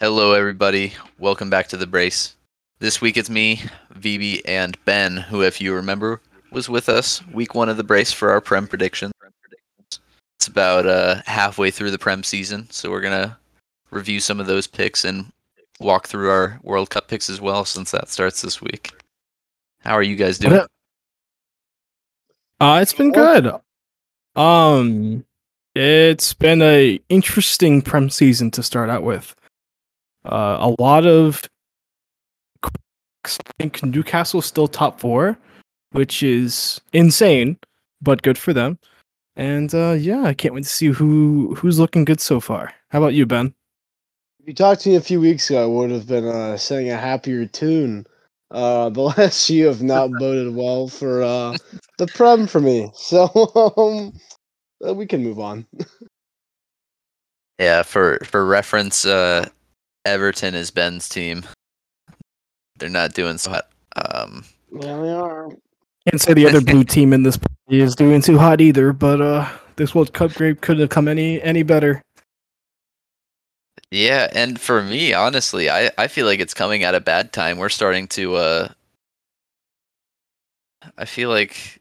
Hello, everybody. Welcome back to the brace. This week it's me, VB, and Ben, who, if you remember, was with us week one of the brace for our Prem prediction. It's about uh, halfway through the Prem season, so we're gonna review some of those picks and walk through our World Cup picks as well, since that starts this week. How are you guys doing? Uh, it's been good. Um, it's been a interesting prem season to start out with. Uh, a lot of I think Newcastle's still top four, which is insane, but good for them. And uh, yeah, I can't wait to see who who's looking good so far. How about you, Ben? If you talked to me a few weeks ago, I would have been uh, singing a happier tune. Uh, the last few have not boded well for uh, the Prem for me. So um, uh, we can move on. Yeah, for for reference, uh, Everton is Ben's team. They're not doing so hot. Um, Yeah, we are. Can't say the other blue team in this party is doing too hot either, but uh, this World Cup grape couldn't have come any any better. Yeah, and for me, honestly, I, I feel like it's coming at a bad time. We're starting to uh I feel like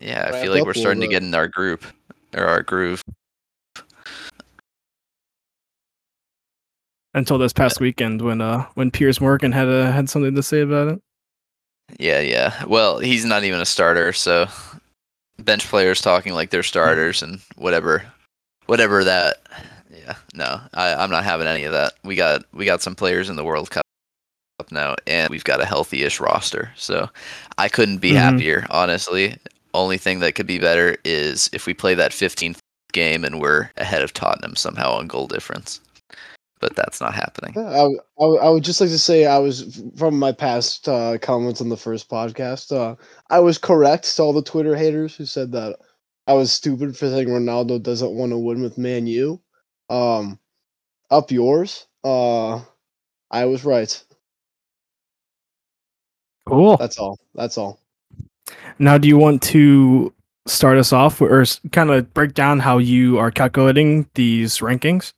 yeah, I feel like we're starting to get in our group or our groove. Until this past weekend when uh when Piers Morgan had uh, had something to say about it. Yeah, yeah. Well, he's not even a starter, so bench players talking like they're starters and whatever whatever that yeah, no. I, I'm not having any of that. We got we got some players in the World Cup now and we've got a healthy ish roster. So I couldn't be Mhm. happier, honestly. Only thing that could be better is if we play that 15th game and we're ahead of Tottenham somehow on goal difference. But that's not happening. I I would just like to say I was from my past uh, comments on the first podcast. Uh, I was correct to all the Twitter haters who said that I was stupid for saying Ronaldo doesn't want to win with Man U. Um, up yours. Uh, I was right. Cool. That's all. That's all. Now, do you want to start us off or kind of break down how you are calculating these rankings?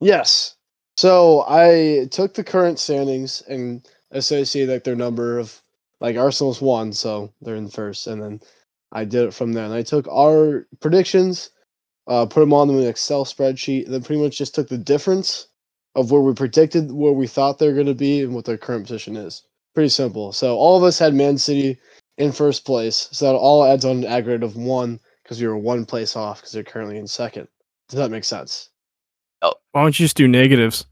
Yes. So I took the current standings and associated like their number of like Arsenal's one, so they're in first, and then I did it from there. And I took our predictions, uh, put them on an Excel spreadsheet, and then pretty much just took the difference of where we predicted where we thought they're going to be and what their current position is. Pretty simple. So all of us had Man City in first place, so that all adds on an aggregate of one because we were one place off because they're currently in second. Does that make sense? Oh. Why don't you just do negatives?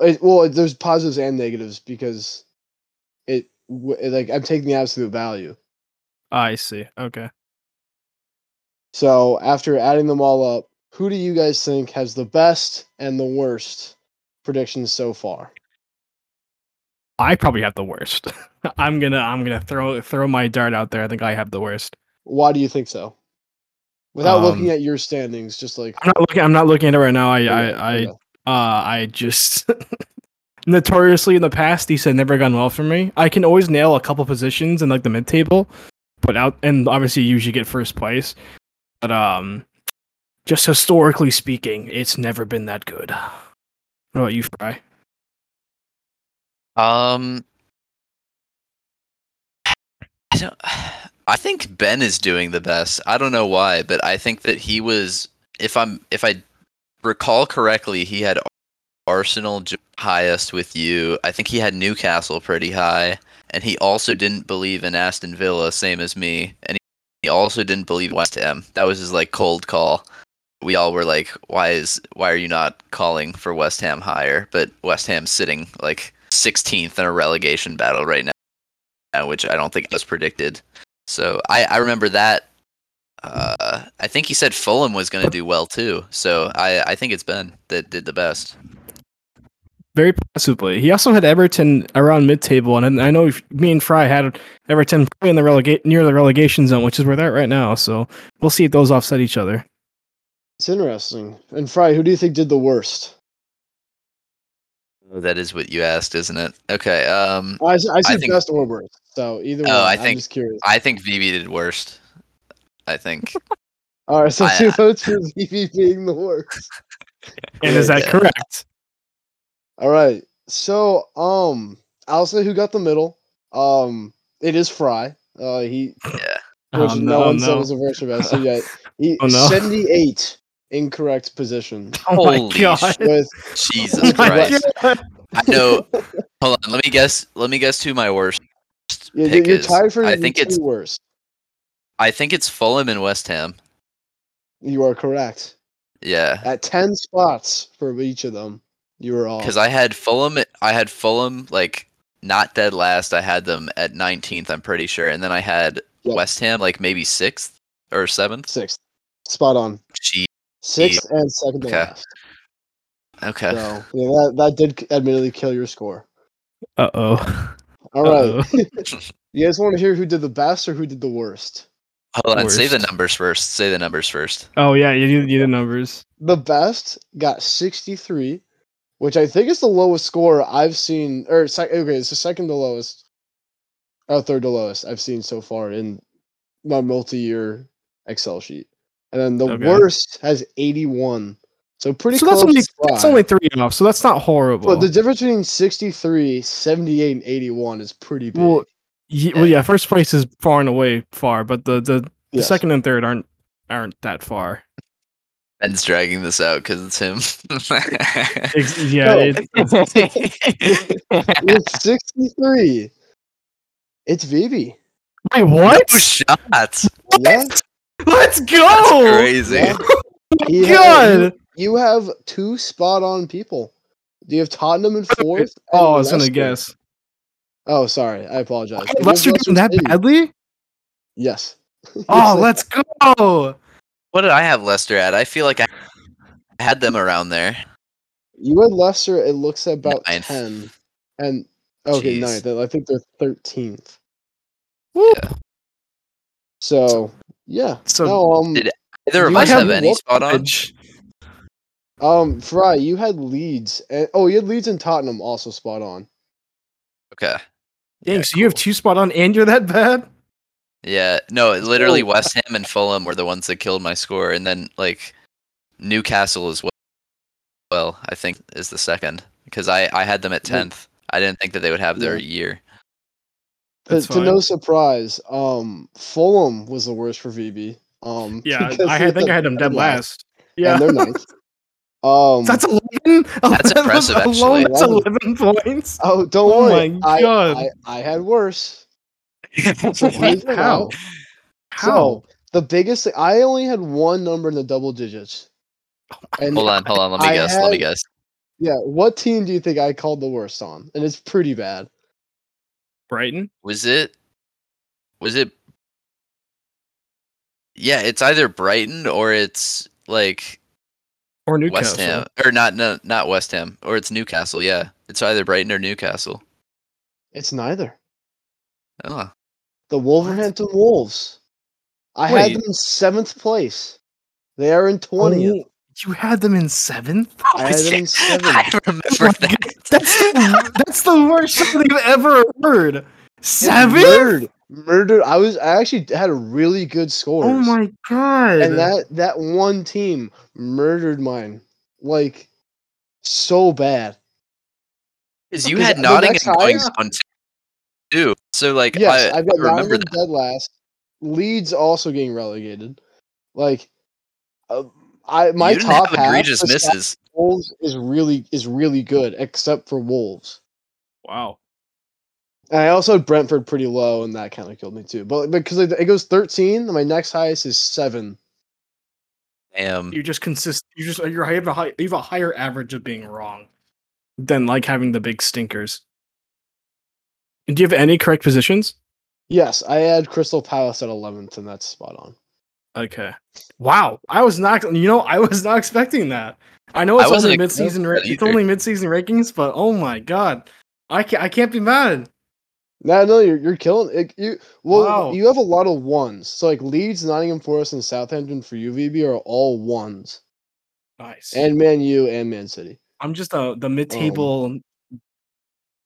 It, well, there's positives and negatives because it it, like I'm taking the absolute value. I see. Okay. So after adding them all up, who do you guys think has the best and the worst predictions so far? I probably have the worst. I'm gonna I'm gonna throw throw my dart out there. I think I have the worst. Why do you think so? Without looking Um, at your standings, just like I'm not looking. I'm not looking at it right now. I I Okay, I uh I just notoriously in the past these had never gone well for me. I can always nail a couple positions in like the mid table, but out and obviously you usually get first place. But um, just historically speaking, it's never been that good. What about you, Fry? Um, I don't. I think Ben is doing the best. I don't know why, but I think that he was. If I'm, if I recall correctly, he had Arsenal highest with you. I think he had Newcastle pretty high, and he also didn't believe in Aston Villa, same as me, and he, also didn't believe West Ham. That was his like cold call. We all were like, "Why is why are you not calling for West Ham higher?" But West Ham's sitting like 16th in a relegation battle right now, which I don't think was predicted. So I, I remember that. Uh, I think he said Fulham was going to do well too. So I, I think it's Ben that did the best. Very possibly. He also had Everton around mid-table, and I know me and Fry had Everton probably in the relegate near the relegation zone, which is where they're at right now. So we'll see if those offset each other. it's interesting. And Fry, who do you think did the worst? That is what you asked, isn't it? Okay. Um, I, s- I said think- best or worst. So either Oh, one. I I'm think- just curious. I think VB did worst. I think. All right, so I- two votes for VB being the worst. And is that Yeah. correct? All right. So, um, I'll say who got the middle. Um, it is Fry. Uh, he, Yeah. which Oh, no, no, one said was the worst or best. So yeah, he Oh, no. seventy-eight incorrect position Oh my Holy god. with Jesus Oh my Christ. God. I know. Hold on. Let me guess. Let me guess who my worst you're, pick you're is. tied for I think two it's. worst. I think it's Fulham and West Ham. You are correct. Yeah. At ten spots for each of them, you were off. Because I had Fulham. I had Fulham like not dead last. I had them at 19th. I'm pretty sure, and then I had Yep. West Ham like maybe sixth or seventh. sixth, spot on. Gee. Sixth and second to Okay. last. Okay. So yeah, that that did admittedly kill your score. Uh oh. All right. you guys want to hear who did the best or who did the worst? Hold on. Say the numbers first. Say the numbers first. Oh yeah, you need, you do the numbers. The best got 63, which I think is the lowest score I've seen. Or sec- okay, it's the second to lowest, or third to lowest I've seen so far in my multi-year Excel sheet. And then the Okay. worst has 81, so pretty So close. that's only to that's only three off. So that's not horrible. But the difference between 63, 78, and 81 is pretty big. well, ye- well, yeah, first place is far and away far, but the the, the second and third aren't aren't that far. Ben's dragging this out because it's him. Ex- yeah, No. it, With 63, it's Vivi. wait, what? No shots. Yeah. Let's go! That's crazy. yeah. Oh he had- God. you have two spot on people. Do you have Tottenham in fourth? Oh, and I was gonna guess. Oh, sorry. I apologize. You have Leicester doing that City. badly? Yes. Oh, let's go! What did I have Leicester at? I feel like I had them around there. You had Leicester, it looks at about Ninth. 10. And, okay, Jeez. ninth. I think they're 13th. Woo. So, yeah. So- no, um, Did Either of us have have any spot on? Um, Fry, you had Leeds. And, oh, you had Leeds and Tottenham also spot on. Okay. Dang, Yeah, so you have two spot on and you're that bad? Yeah. No, literally West Ham and Fulham were the ones that killed my score, and then like Newcastle as well. Well, I think is the second because I I had them at tenth. I didn't think that they would have their Yeah. year. To, to no surprise, um, Fulham was the worst for VB. Um, Yeah, I had, think I had them dead dead last. and Yeah. they're ninth. Um, That's 11? That's impressive, Alone, actually. That's 11 points. oh, don't Oh worry. my I, God. I, I had worse. What? Here's the How? How? So the biggest thing, I only had one number in the double digits. And Hold on, hold on. Let me I guess. Let me guess. yeah, what team do you think I called the worst on? And it's pretty bad. Brighton? Was it? Was it? Yeah, it's either Brighton or it's like Or Newcastle? West Ham, or not, no, not West Ham, or it's Newcastle. Yeah, it's either Brighton or Newcastle. It's neither. Oh, The Wolverhampton Wolves. I had them in seventh place. They are in oh, twentieth. Oh, you had them in seventh? I had them in seventh. I remember that. That's that's the worst something I've ever heard. Seven? Murdered. Murdered. I was. I actually had a really good score. Oh my god! And that that one team murdered mine, like so bad. Because you had the Nottingham next going on two. So like, Yes, I, I've got I remember Nottingham that. dead last. Leeds also getting relegated. Like, uh, I my you didn't top have half egregious for misses. Wolves is really is really good, except for Wolves. wow. And I also had Brentford pretty low, and that kind of killed me too. But because it, it goes thirteen, my next highest is seven. Damn. You just consist. You just you're you have a high, you have a higher average of being wrong than like having the big stinkers. And do you have any correct positions? Yes, I had Crystal Palace at eleventh, and that's spot on. Okay. Wow. I was not. You know, I was not expecting that. I know it's wasn't only expecting mid-season. Ra- it's only mid-season rankings, but oh my god, I can't. I can't be mad. No, no, you're you're killing it. You well, Wow. you have a lot of ones. So like Leeds, Nottingham Forest, and Southampton for UVB are all ones, Nice. and Man U and Man City. I'm just uh, the mid-table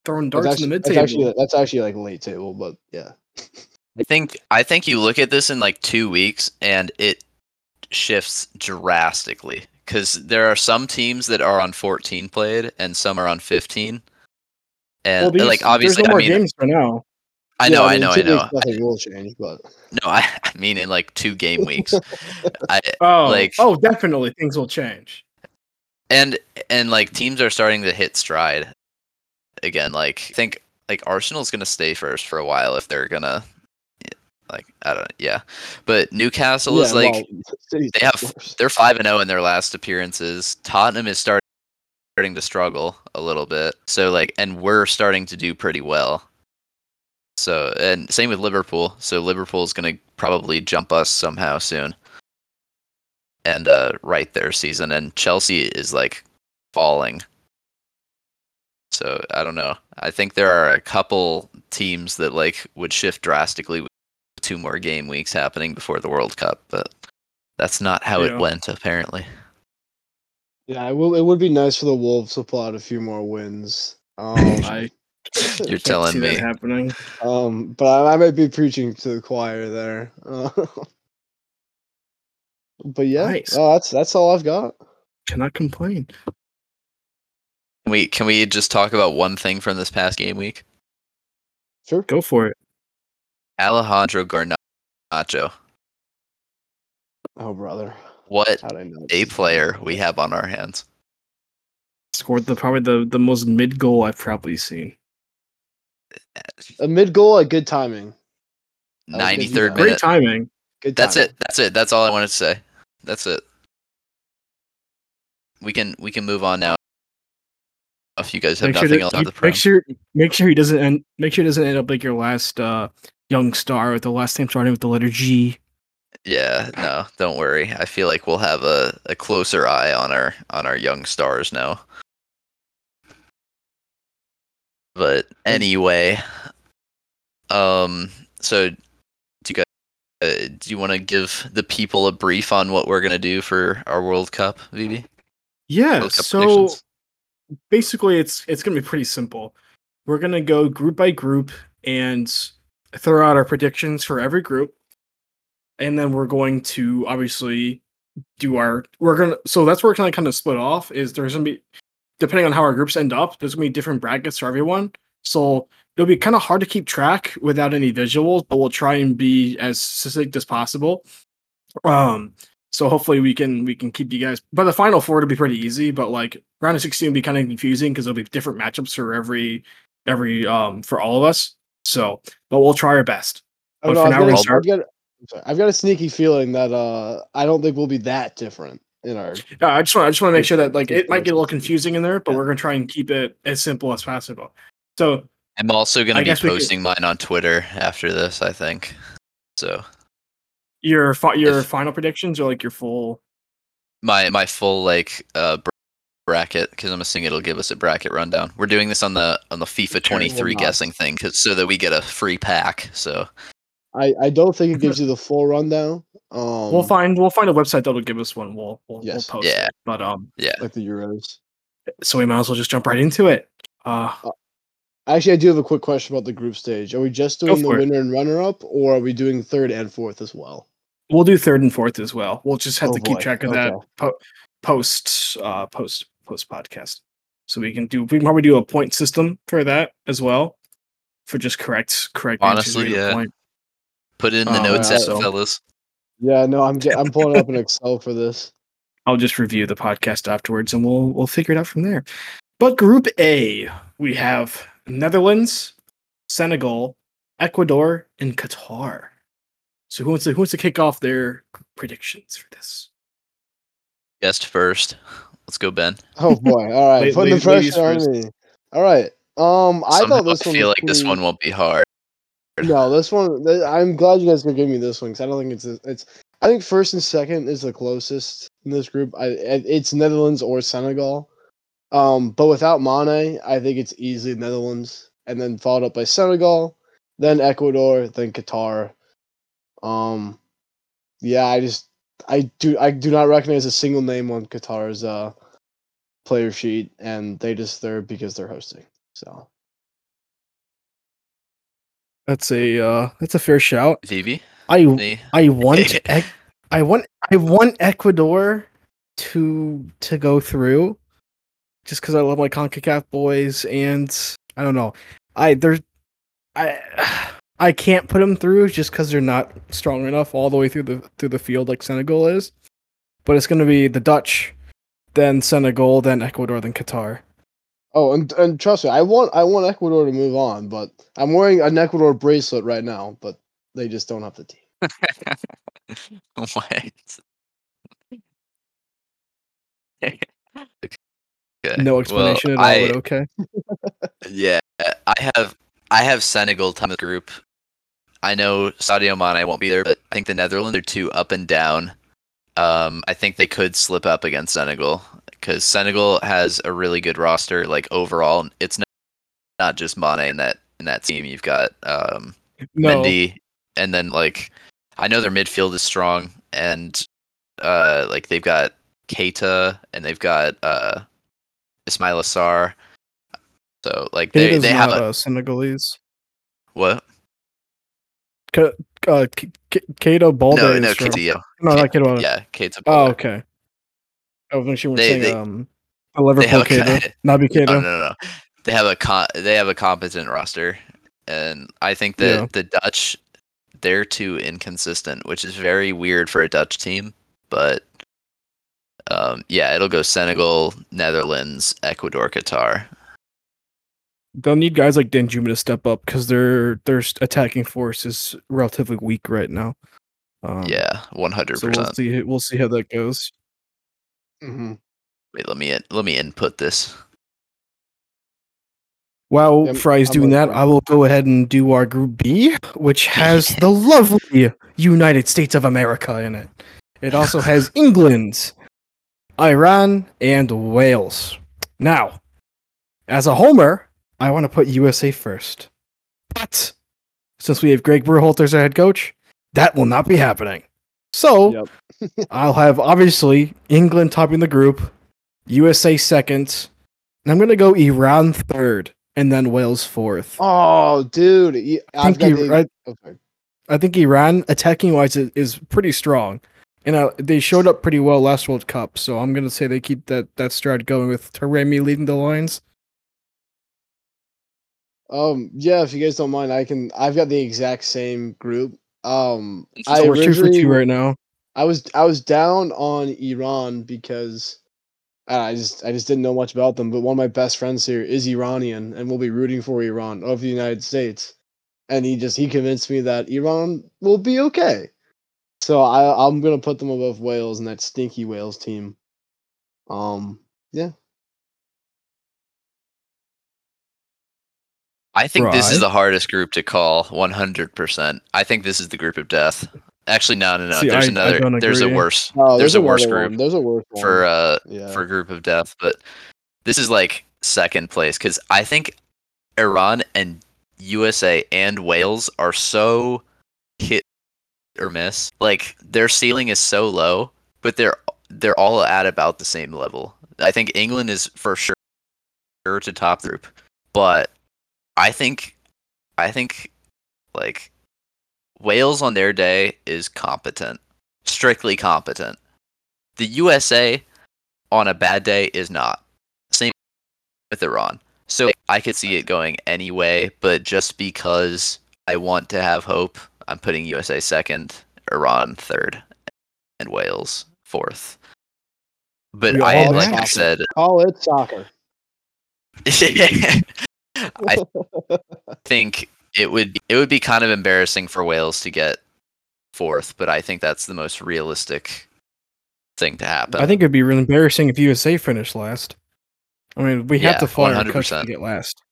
throwing darts That's in the actually, mid-table. actually that's actually like late table, but yeah. I think I think you look at this in like two weeks and it shifts drastically because there are some teams that are on 14 played and some are on 15. And well, these, like obviously, there's no more I mean, games for now. I know, Yeah, I mean, know, I know. weeks, Nothing will change, but No, I, I mean in like two game weeks. I Oh, Like- oh, definitely things will change. and and like teams are starting to hit stride again. Like I think like Arsenal's gonna stay first for a while if they're gonna like I don't know, yeah, but Newcastle is like well, they have they're five and zero in their last appearances. Tottenham is start- starting to struggle a little bit. So like, and we're starting to do pretty well. So and same with Liverpool. So Liverpool is gonna probably jump us somehow soon, and uh, right their season. And Chelsea is like falling. So I don't know. I think there are a couple teams that like would shift drastically two more game weeks happening before the World Cup, but that's not how Yeah. it went apparently. Yeah, it will. It would be nice for the Wolves to pull out a few more wins. Um, I You're can't telling me. happening. um, but I, I might be preaching to the choir there. Uh, but yeah, Nice. oh, that's that's all I've got. Cannot complain. Can we can we just talk about one thing from this past game week? Sure. Go for it. Alejandro Garnacho. Oh brother, What I know? a player we have on our hands. Scored the probably the, the most mid goal I've probably seen. A mid goal, a good timing. That was good 93rd minute. Great timing. Good. That's timing. it. That's it. That's all I wanted to say. That's it. We can we can move on now. If you guys have Make sure, nothing that- else on you- the prem. make sure make sure he doesn't end make sure he doesn't end up like your last uh young star with the last name starting with the letter G. Yeah, no, don't worry. I feel like we'll have a, a closer eye on our on our young stars now. But anyway, um, so do you guys uh, do you want to give the people a brief on what we're gonna do for our World Cup, VB? Yeah, Cup so basically it's it's gonna be pretty simple. We're gonna go group by group and throw out our predictions for every group, and then we're going to obviously do our we're gonna so that's where we're gonna kind of split off is there's gonna be depending on how our groups end up there's gonna be different brackets for everyone so it'll be kind of hard to keep track without any visuals but we'll try and be as succinct as possible um so hopefully we can we can keep you guys. But the final four to be pretty easy. But like round of sixteen will be kind of confusing because there'll be different matchups for every every um for all of us. So, but we'll try our best. But know, for I've now, got we're a- gonna I've start- got a- I'm sorry, I've got a sneaky feeling that uh, I don't think we'll be that different in our. Yeah, I just want I just want to make sure that like it might get a little confusing in there, but Yeah. we're gonna try and keep it as simple as possible. So I'm also gonna I be guess we could- posting mine on Twitter after this. I think so. your fi- your If- final predictions are like your full. my my full like uh br- bracket because I'm assuming it'll give us a bracket rundown. We're doing this on the on the FIFA 23 well, guessing thing 'cause- so that we get a free pack. So I, I don't think it gives you the full rundown. Um, we'll find we'll find a website that'll give us one. We'll we'll, Yes. we'll post Yeah. it. But um, yeah, like the Euros. so we might as well just jump right into it. Uh, Actually, I do have a quick question about the group stage. Are we just doing the for it. winner and runner up, or are we doing third and fourth as well? We'll do third and fourth as well. We'll just have Oh to keep boy, track of that po- post uh post post podcast. So we can do we can probably do a point system for that as well. For just correct correct Honestly, we get yeah. point. put it in the Oh, notes, yeah, uh, so- fellas. Yeah, no, I'm I'm pulling up an Excel for this. I'll just review the podcast afterwards and we'll we'll figure it out from there. But group A, we have Netherlands, Senegal, Ecuador, and Qatar. So who wants to who wants to kick off their predictions for this? Guest first. Let's go, Ben. Oh boy! All right, Wait, putting the ladies- ladies pressure on first. me. All right. Um, I Somehow thought this one. feel was like this one won't be hard. No, this one. th- I'm glad you guys could give me this one because I don't think it's it's. I think first and second is the closest in this group. I it's Netherlands or Senegal. Um, but without Mane, I think it's easily Netherlands, and then followed up by Senegal, then Ecuador, then Qatar. Um, yeah, I just I do I do not recognize a single name on Qatar's uh player sheet, and they just third because they're hosting. So That's a uh that's a fair shout. Vivi? I Me? I want I want I want Ecuador to to go through, just because I love my Concacaf boys, and I don't know, I there's I I can't put them through just because they're not strong enough all the way through the through the field like Senegal is. But it's going to be the Dutch, then Senegal, then Ecuador, then Qatar. Oh, and and trust me, I want I want Ecuador to move on, but I'm wearing an Ecuador bracelet right now, but they just don't have the team. what? okay. No well, explanation at all, I- but okay. Yeah, I have I have Senegal top of the group. I know Sadio Mane won't be there, but I think the Netherlands are too up and down. Um, I think they could slip up against Senegal because Senegal has a really good roster. Like overall, it's not, not just Mane in that in that team. You've got um, No, Mendy, and then like I know their midfield is strong, and uh, like they've got Keita and they've got uh, Ismaila Sarr. So like they Keita's they have a uh, Senegalese. what? K- uh, K- K- Keita Balde No, no, Keita. Yeah, no, not Keita. yeah, Keita. Oh, Balde. okay. I was sure we're They- saying they- um, the Liverpool have a Keita, ki- Naby No, no, no, no. They have a con- they have a competent roster, and I think that Yeah. the Dutch they're too inconsistent, which is very weird for a Dutch team. But um, yeah, it'll go Senegal, Netherlands, Ecuador, Qatar. They'll need guys like Danjuma to step up because their their attacking force is relatively weak right now. Um, yeah, one hundred So we'll percent. see. We'll see how that goes. hmm Wait, let me in, let me input this. While Yep, Fry's I'm doing that. I will go ahead and do our Group B, which has the lovely United States of America in it. It also has England, Iran, and Wales. Now, as a homer, I want to put USA first. But since we have Greg Berhalter as our head coach, that will not be happening. So Yep. I'll have obviously England topping the group, USA second, and I'm gonna go Iran third, and then Wales fourth. Oh, dude, I think, got I, okay. I think Iran attacking wise is, is pretty strong, and uh, they showed up pretty well last World Cup. So I'm gonna say they keep that that stride going with Taremi leading the lines. Um, yeah, if you guys don't mind, I can. I've got the exact same group. Um, So I we're two for two right now. I was I was down on Iran because uh, I just I just didn't know much about them. But one of my best friends here is Iranian, and we'll be rooting for Iran over the United States. And he just he convinced me that Iran will be okay. So I I'm gonna put them above Wales and that stinky Wales team. Um, yeah. I think this is the hardest group to call. One hundred percent. I think this is the group of death. Actually, no, no, no. See, there's I- I another. don't there's a worse. Oh, there's a worse group One. There's a worse one. for uh yeah. for group of death, but this is like second place because I think Iran and USA and Wales are so hit or miss. Like their ceiling is so low, but they're they're all at about the same level. I think England is for sure to top the group, but I think I think like Wales on their day is competent, strictly competent. The USA on a bad day is not. Same with Iran. So I could see it going anyway, but just because I want to have hope, I'm putting USA second, Iran third, and Wales fourth. But We I all like I said, Call it soccer. I think it would it would be kind of embarrassing for Wales to get fourth, but I think that's the most realistic thing to happen. I think it'd be really embarrassing if USA finished last. I mean, we have to fire a coach 100%. to get last.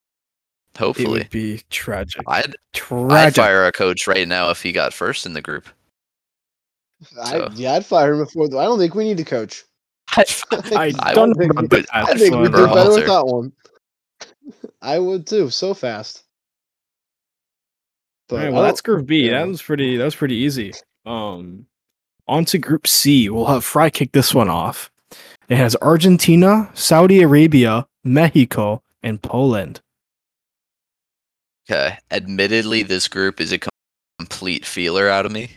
Hopefully, it would be tragic. I'd I'd fire a coach right now if he got first in the group. I, So- yeah, I'd fire him before. I don't think we need a coach. I I don't think know we- about. I think we did better Berhalter. that one. I would too, so fast. But Alright, well, don't- that's Group B. yeah. That was pretty. That was pretty easy. Um, on to Group C. We'll have Fry kick this one off. It has Argentina, Saudi Arabia, Mexico, and Poland. Okay. Admittedly, this group is a complete feeler out of me.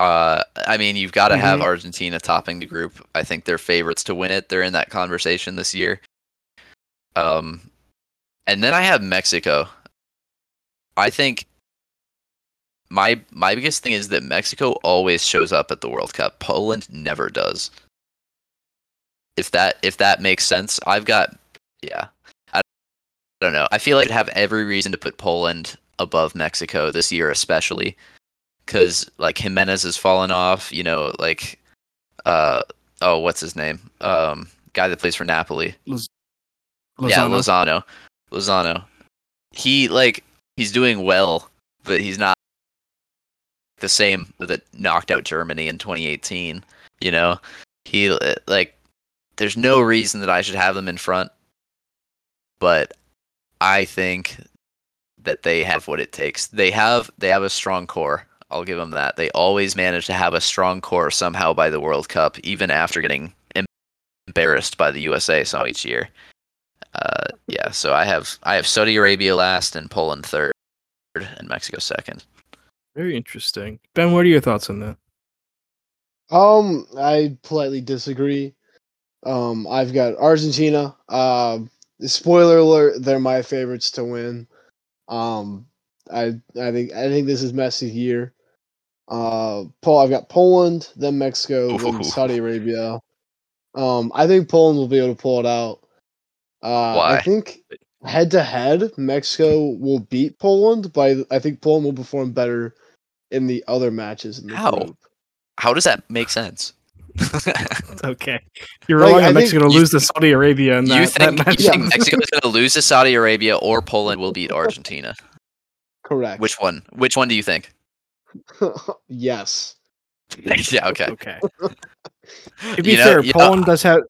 Uh, I mean, you've got to have Mhm. Argentina topping the group. I think they're favorites to win it. They're in that conversation this year. Um, and then I have Mexico. I think my my biggest thing is that Mexico always shows up at the World Cup. Poland never does. If that if that makes sense, I've got yeah. I, I don't know. I feel like I have every reason to put Poland above Mexico this year, especially because like Jimenez has fallen off. You know, like uh oh, what's his name? Um, guy that plays for Napoli. Yeah, Lozano. Lozano. Lozano. He like he's doing well, but he's not the same that knocked out Germany in 2018. You know, he like there's no reason that I should have them in front, but I think that they have what it takes. They have they have a strong core. I'll give them that. They always manage to have a strong core somehow by the World Cup, even after getting embarrassed by the USA some each year. Uh, yeah, so I have I have Saudi Arabia last and Poland third and Mexico second. Very interesting. Ben, what are your thoughts on that? Um, I politely disagree. Um, I've got Argentina. Um, spoiler alert: they're my favorites to win. Um, I I think I think this is Messi's year. Uh, Paul, I've got Poland, then Mexico, then Saudi Arabia. Um, I think Poland will be able to pull it out. Uh, Why? I think head to head, Mexico will beat Poland, but I I think Poland will perform better in the other matches in the How? group. How does that make sense? Okay. You're Like, relying I on think Mexico to lose to Saudi Arabia in that, you that think, you think Mexico is going to lose to Saudi Arabia or Poland will beat Argentina? Correct. Which one? Which one do you think? yes. yeah, okay. Okay. To be You know- fair, you know, Poland does have.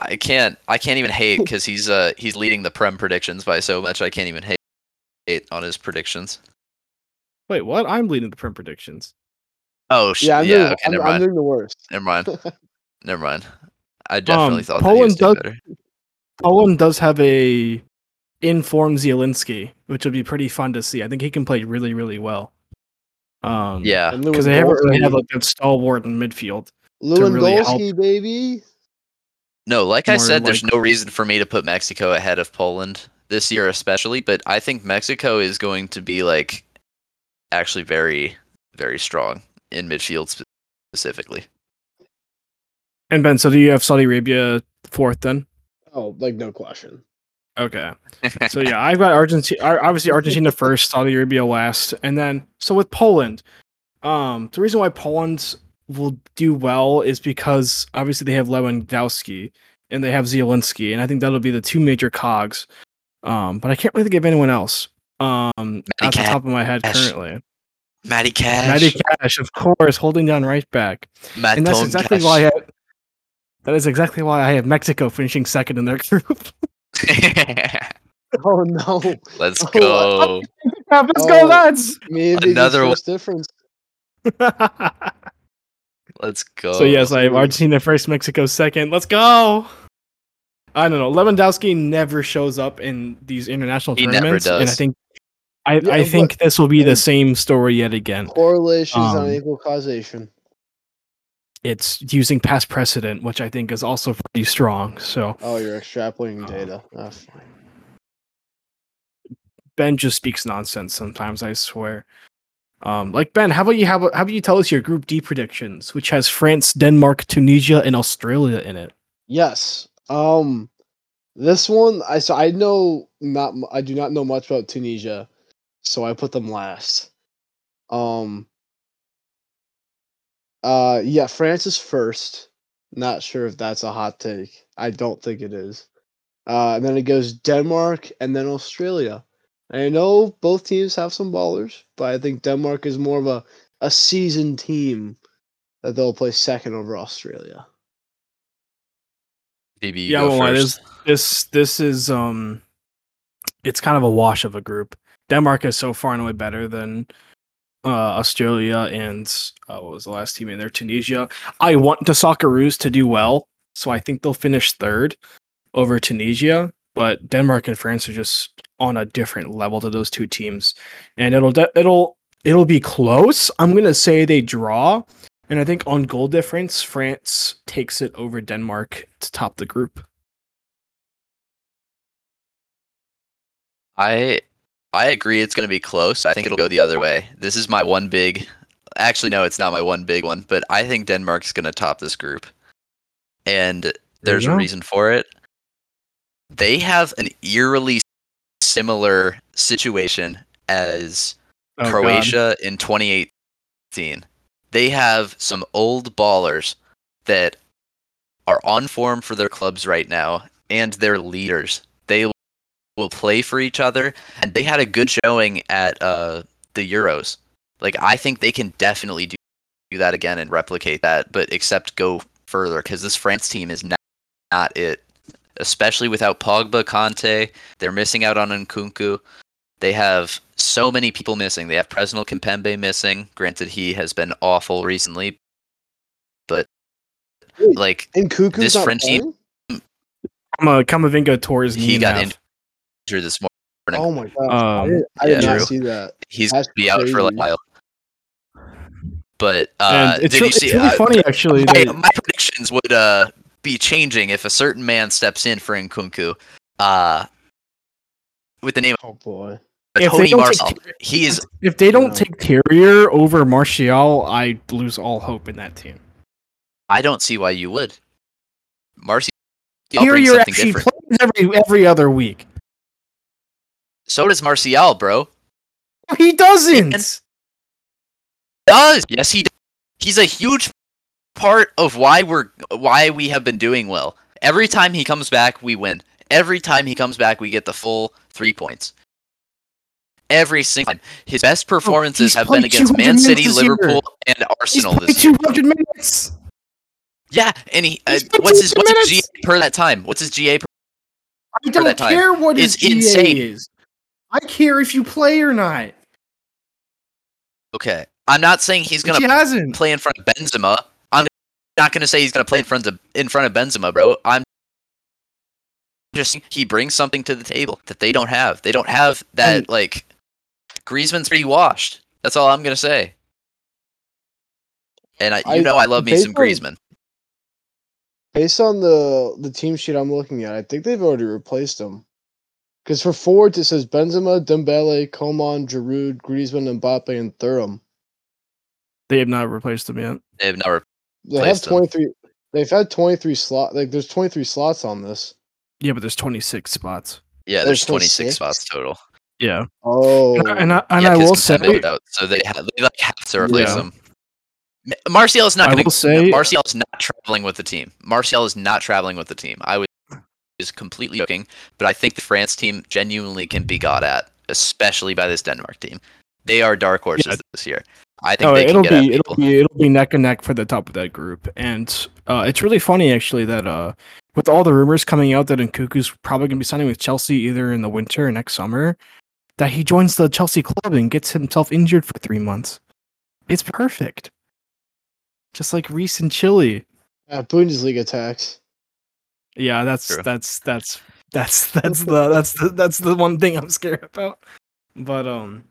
I can't. I can't even hate because he's uh he's leading the prem predictions by so much. I can't even hate, hate on his predictions. Wait, what? I'm leading the prem predictions. Oh sh- Yeah, I'm, yeah. doing, okay, I'm, never I'm mind. doing the worst. Never mind. Never mind. I definitely Um, thought that he was Poland doing does- better. Poland does have a informed Zielinski, which would be pretty fun to see. I think he can play really, really well. Um, Yeah. And because they haven't really had like that stalwart in midfield. Lewandowski, really help. baby. No, like I More said, there's no reason for me to put Mexico ahead of Poland this year, especially. But I think Mexico is going to be like actually very, very strong in midfield specifically. And Ben, so do you have Saudi Arabia fourth then? Oh, like no question. Okay. So yeah, I've got Argentina. Obviously, Argentina first, Saudi Arabia last, and then so with Poland, um, the reason why Poland will do well is because obviously they have Lewandowski and they have Zielinski, and I think that'll be the two major cogs. Um, but I can't really think of anyone else. Um, off the top of my head Cash. currently, Matty Cash. Matty Cash, of course, holding down right back, Matt and that's Tone exactly Cash. why I. Have, that is exactly why I have Mexico finishing second in their group. Oh no. Let's Oh, go. Let's Oh. go, lads! Me and Another Another one. difference. Let's go. So yes, I have Argentina first, Mexico second. Let's go. I don't know. Lewandowski never shows up in these international He never tournaments, and I think I, Yeah, I think this will be the same story yet again. Correlation is Um, not equal causation. It's using past precedent, which I think is also pretty strong. So Oh, you're extrapolating data. Ah, fine. Ben just speaks nonsense sometimes. I swear. Um, like Ben, how about you? How about, how about you tell us your Group D predictions, which has France, Denmark, Tunisia, and Australia in it? Yes. Um, this one I so I know not I do not know much about Tunisia, so I put them last. Um. Uh, yeah, France is first. Not sure if that's a hot take. I don't think it is. Uh, and then it goes Denmark and then Australia. I know both teams have some ballers, but I think Denmark is more of a, a seasoned team that they'll play second over Australia. VB, you Yeah, go well, why, first. this this is um it's kind of a wash of a group. Denmark is so far and away better than uh Australia and uh, what was the last team in there? Tunisia. I want the Socceroos to do well, so I think they'll finish third over Tunisia. But Denmark and France are just on a different level to those two teams, and it'll de- it'll it'll be close. I'm gonna say they draw, and I think on goal difference, France takes it over Denmark to top the group. I I agree it's going to be close. I think it'll go the other way. This is my one big Actually no, it's not my one big one, but I think Denmark's going to top this group. And there's a reason for it. They have an eerily similar situation as Oh, God. Croatia in 2018. They have some old ballers that are on form for their clubs right now, and they're leaders. They will play for each other, and they had a good showing at uh, the Euros. Like I think they can definitely do, do that again and replicate that, but except go further because this France team is not, not it. Especially without Pogba, Kanté, they're missing out on Nkunku. They have so many people missing. They have Presnel Kimpembe missing. Granted, he has been awful recently, but Wait, like And Cuckoo's This not French team- playing? Kama- Kamavinga tore his knee he got half. injured this morning. Oh my god! I Um, did, I did yeah. not True. see that. He's that's gonna be out for a while. But uh, and it's, did re- you see? it's really uh, funny actually. my, that- my predictions would uh, be changing if a certain man steps in for Nkunku. Uh, with the name Oh boy! of If they Tony don't take Martial. He is if they don't take Terrier over Martial, I lose all hope in that team. I don't see why you would. Marcy brings Terrier actually different. plays every every other week. So does Martial, bro. He doesn't. And- Does yes he does. He's a huge part of why we're why we have been doing well. Every time he comes back, we win. Every time he comes back, we get the full three points. Every single time. His best performances he's have been against Man City, this year. Liverpool, and Arsenal played this year. 200 minutes. Yeah, and he uh, He's what's his what's his. GA per that time? What's his GA per I don't that time. care what his It's GA insane. is. I care if you play or not. Okay. I'm not saying he's gonna he hasn't. play in front of Benzema. I'm not going to say he's going to play in front of in front of Benzema, bro. I'm just he brings something to the table that they don't have. They don't have that And- like Griezmann's pretty washed. That's all I'm going to say. And I, you I- know I love me some based Griezmann. Based on the the team sheet I'm looking at, I think they've already replaced him. Because for forwards it says Benzema, Dembele, Coman, Giroud, Griezmann, Mbappe, and Thuram. They have not replaced him yet. They have never. They have Replaced him. 23. They've had 23 slot. Like there's 23 slots on this. Yeah, but there's 26 spots. Yeah, There's there's 26 26? spots total. Yeah, Oh, and I, and I, and yeah, I 'cause will Kimpembe say, out, so they have, they like have to replace Yeah. him. Ma- Martial is not I going will to. say- Martial is not traveling with the team. Martial is not traveling with the team. I was is completely joking, but I think the France team genuinely can be got at, especially by this Denmark team. They are dark horses Yeah. this year. I think oh, they it'll get be it'll be it'll be neck and neck for the top of that group. And uh, it's really funny actually that uh, with all the rumors coming out that Nkunku's probably gonna be signing with Chelsea either in the winter or next summer, that he joins the Chelsea club and gets himself injured for three months. It's perfect. Just like Reece and Chile. yeah, Bundesliga tax. Yeah, that's True. that's that's that's that's the that's the that's the one thing I'm scared about. But um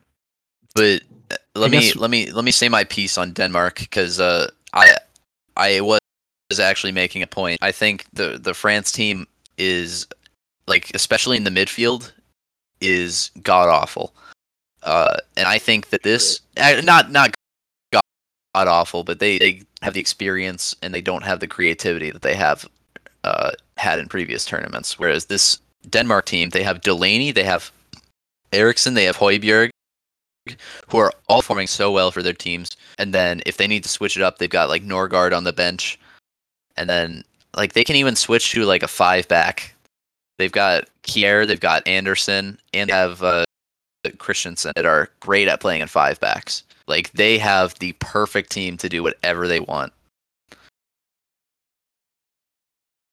But uh, let me let me let me say my piece on Denmark because uh, I I was actually making a point. I think the the France team is like especially in the midfield is god awful. Uh, and I think that this uh, not not god awful, but they they have the experience and they don't have the creativity that they have uh, had in previous tournaments. Whereas this Denmark team, they have Delaney, they have Eriksen, they have Højbjerg, who are all performing so well for their teams. And then if they need to switch it up, they've got like Norgard on the bench, and then like they can even switch to like a five back. They've got Kjær, they've got Andersen, and they have uh, Christensen that are great at playing in five backs. Like they have the perfect team to do whatever they want.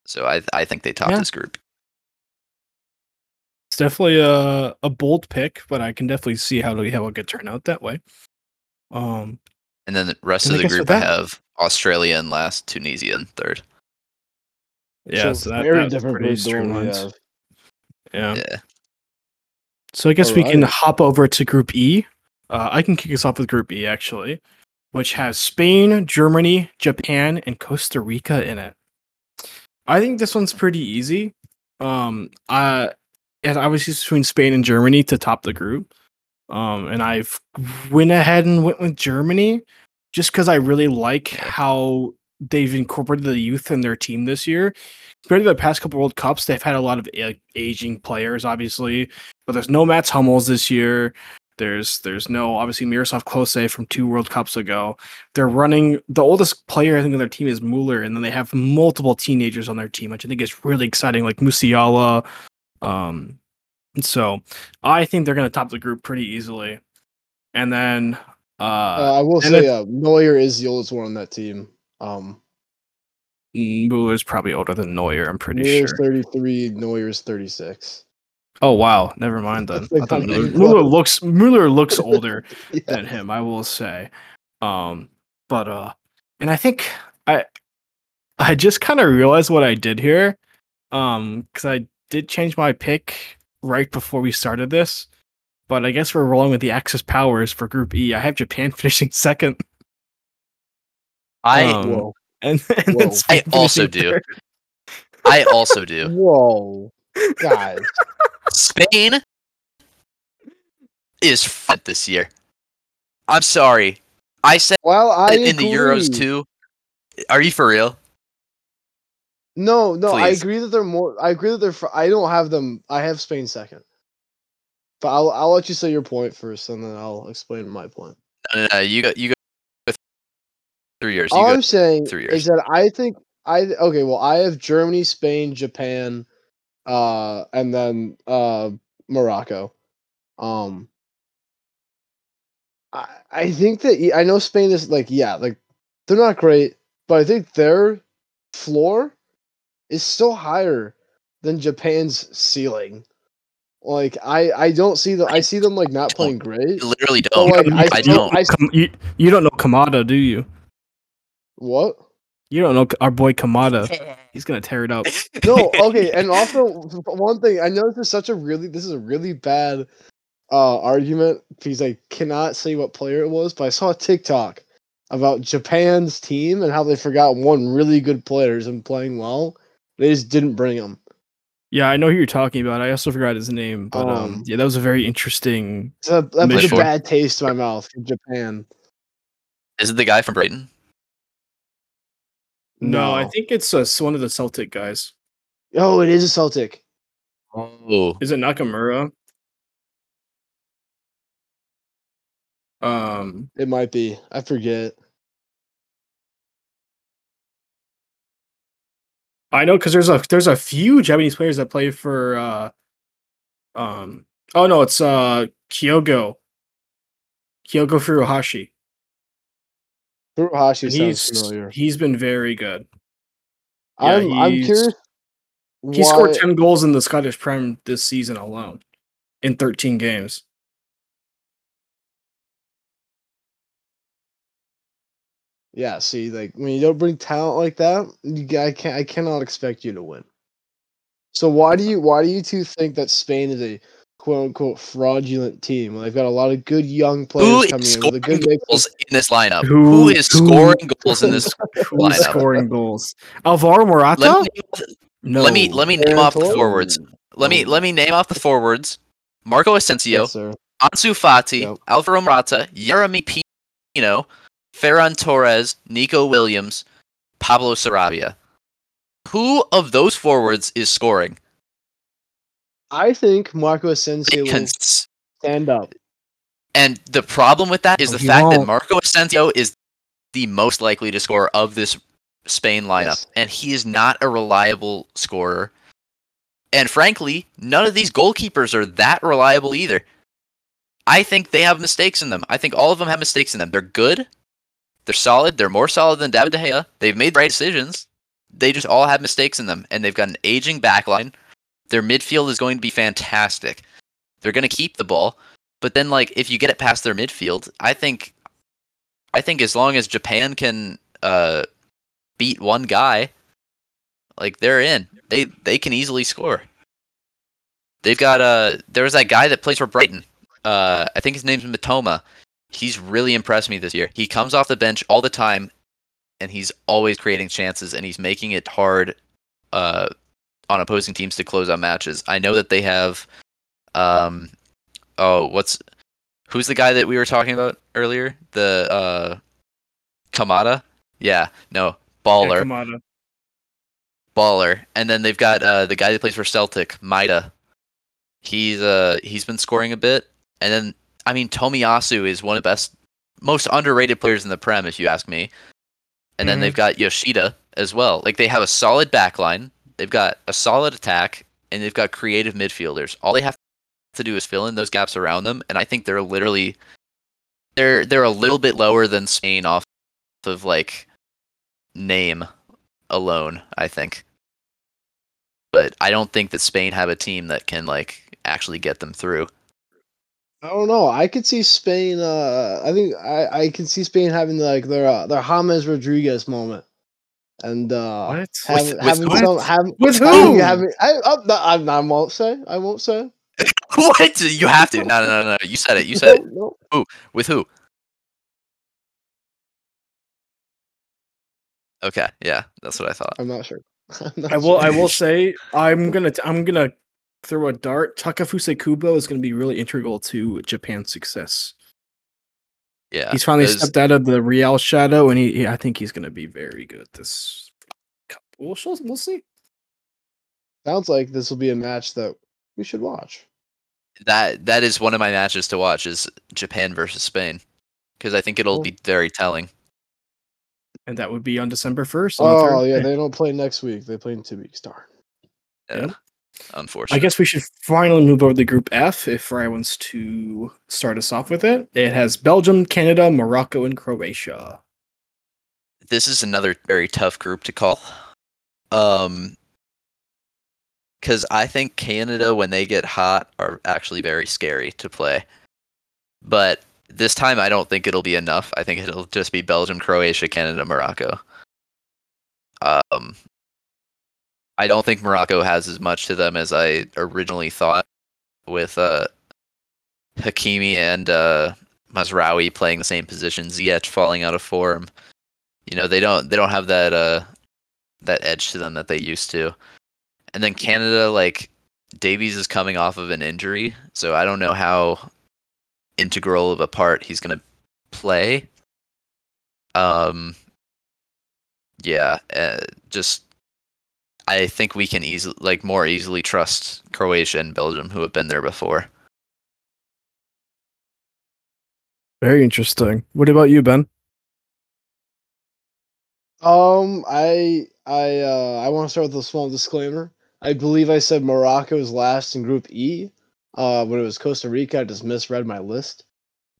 So I I think they top Yeah. this group. It's definitely a a bold pick, but I can definitely see how to how it could turn out that way. Um And then the rest of the group I have Australia in last, Tunisia in third. yeah, so, that, very that's different pretty group than streamlined. Yeah. Yeah. So I guess we can hop over to Group E, Uh, I can kick us off with Group E actually, which has Spain, Germany, Japan, and Costa Rica in it. I think this one's pretty easy. Um, I I was just between Spain and Germany to top the group. Um, and I've went ahead and went with Germany just because I really like how they've incorporated the youth in their team this year. Compared to the past couple World Cups, they've had a lot of a- aging players, obviously, but there's no Mats Hummels this year. There's there's no obviously Miroslav Klose from two World Cups ago. They're running the oldest player I think on their team is Mueller, and then they have multiple teenagers on their team, which I think is really exciting, like Musiala. Um, so I think they're going to top the group pretty easily. And then uh, Uh, I will say, uh, Neuer is the oldest one on that team. Um, Mueller's probably older than Neuer. I'm pretty sure. Neuer's sure. 33, Neuer's 36. Oh wow, never mind then. I thought Mueller, Mueller looks Mueller looks older Yeah. than him. I will say. Um, but uh, and I think I I just kind of realized what I did here. Um, because I did change my pick right before we started this. But I guess we're rolling with the Axis powers for Group E. I have Japan finishing second, I Um, Whoa. and, and Whoa. then I also do. third. I also do. Whoa. Guys. Spain is fat this year. I'm sorry. I said Well, I it in the Euros too. Are you for real? No, no, I agree that they're more. I agree that they're. fr- I don't have them. I have Spain second. But I'll I'll let you say your point first, and then I'll explain my point. No, no, no. You go. You go. Three years. You All. I'm saying three years. is that I think I okay. Well, I have Germany, Spain, Japan, uh, and then uh Morocco. Um, I I think that I know Spain is like yeah, like they're not great, but I think their floor is still higher than Japan's ceiling. Like I I don't see them. I see them like not playing great. I literally don't. like, I, I don't. I- you, you don't know Kamada, do you? What? You don't know our boy Kamada. He's gonna tear it up. no okay and also one thing i know this is such a really this is a really bad uh argument because i cannot say what player it was but i saw a tiktok about japan's team and how they forgot one really good players and playing well they just didn't bring him Yeah, I know who you're talking about. I also forgot his name, but um, Um, yeah, that was a very interesting. so that, that puts a bad taste in my mouth from japan Is it the guy from Brighton? No, I think it's uh, one of the Celtic guys. oh it is a celtic Oh, Is it Nakamura? Um, it might be i forget I know because there's a there's a few Japanese players that play for. uh Um, oh no, it's uh Kyogo. Kyogo Furuhashi. Furuhashi he's familiar he's been very good. Yeah, i'm i'm curious He scored 10 goals in the Scottish Prem this season alone in 13 games. Yeah, see, like when you don't bring talent like that, you, g- I can't, I cannot expect you to win. So why do you, why do you two think that Spain is a quote unquote fraudulent team? when They've got a lot of good young players who coming is in with a scoring good mix. goals in this lineup? Who- who is who- scoring goals in this Who's lineup? scoring goals? Alvaro Morata? Let me, no. let me let me name Aaron off the forwards. Let me oh. let me name off the forwards. Marco Asensio, Yes. Ansu Fati, Yep. Alvaro Morata, Jeremy Pino, Ferran Torres, Nico Williams, Pablo Sarabia. Who of those forwards is scoring? I think Marco Asensio will stand up. And the problem with that is the he fact that won't. Marco Asensio is the most likely to score of this Spain lineup, Yes. and he is not a reliable scorer. And frankly, none of these goalkeepers are that reliable either. I think they have mistakes in them. I think all of them have mistakes in them. They're good, they're solid, they're more solid than David De Gea. They've made the right decisions. They just all have mistakes in them, and they've got an aging backline. Their midfield is going to be fantastic. They're going to keep the ball, but then like if you get it past their midfield, I think I think as long as Japan can uh beat one guy, like they're in. They they can easily score. They've got uh there was that guy that plays for Brighton. uh, I think his name's Mitoma. He's really impressed me this year. He comes off the bench all the time, and he's always creating chances, and he's making it hard uh, on opposing teams to close out matches. I know that they have, um, oh, what's who's the guy that we were talking about earlier? The uh, Kamada. Yeah, no, baller, Yeah, Kamada. baller, and then they've got uh, the guy that plays for Celtic, Maeda. He's uh he's been scoring a bit, and then I mean Tomiyasu is one of the best, most underrated players in the Prem, if you ask me. And then Mhm. they've got Yoshida as well. Like they have a solid back line, they've got a solid attack, and they've got creative midfielders. All they have to do is fill in those gaps around them, and I think they're literally they're they're a little bit lower than Spain off of like name alone, I think. But I don't think that Spain have a team that can like actually get them through. I don't know. I could see Spain. Uh, I think I, I could see Spain having like their uh, their James Rodriguez moment, and uh, What? having with having who? some having, With who? having I, I, I, I won't say. I won't say. what? You have to. No, no, no, no. You said it. You said it. No, no, With who? Okay, yeah, that's what I thought. I'm not sure. I'm not I will. I will say I'm gonna. t- I'm gonna throw a dart. Takefusa Kubo is gonna be really integral to Japan's success. Yeah, He's finally those- stepped out of the Real shadow, and he. he- I think he's gonna be very good this. cup. We'll, we'll we'll see. Sounds like this will be a match that we should watch. that that is one of my matches to watch is Japan versus Spain because I think it'll Cool. be very telling. And that would be on December first. Oh yeah, they don't play next week. They play in two weeks. Darn. Yeah, Yeah. Unfortunately. I guess we should finally move over to Group F if Fry wants to start us off with it. It has Belgium, Canada, Morocco, and Croatia. this is another very tough group to call. Um, because I think Canada, when they get hot, are actually very scary to play. But this time, I don't think it'll be enough. I think it'll just be Belgium, Croatia, Canada, Morocco. Um, I don't think Morocco has as much to them as I originally thought, with uh, Hakimi and uh, Mazraoui playing the same position, Ziyech falling out of form. You know they don't they don't have that uh that edge to them that they used to. And then canada like davies is coming off of an injury so i don't know how integral of a part he's going to play. Um yeah uh, just i think we can easily like more easily trust croatia and belgium who have been there before Very interesting. What about you, Ben? Um, I I uh I want to start with a small disclaimer. I believe I said Morocco is last in Group E. Uh, when it was Costa Rica, I just misread my list.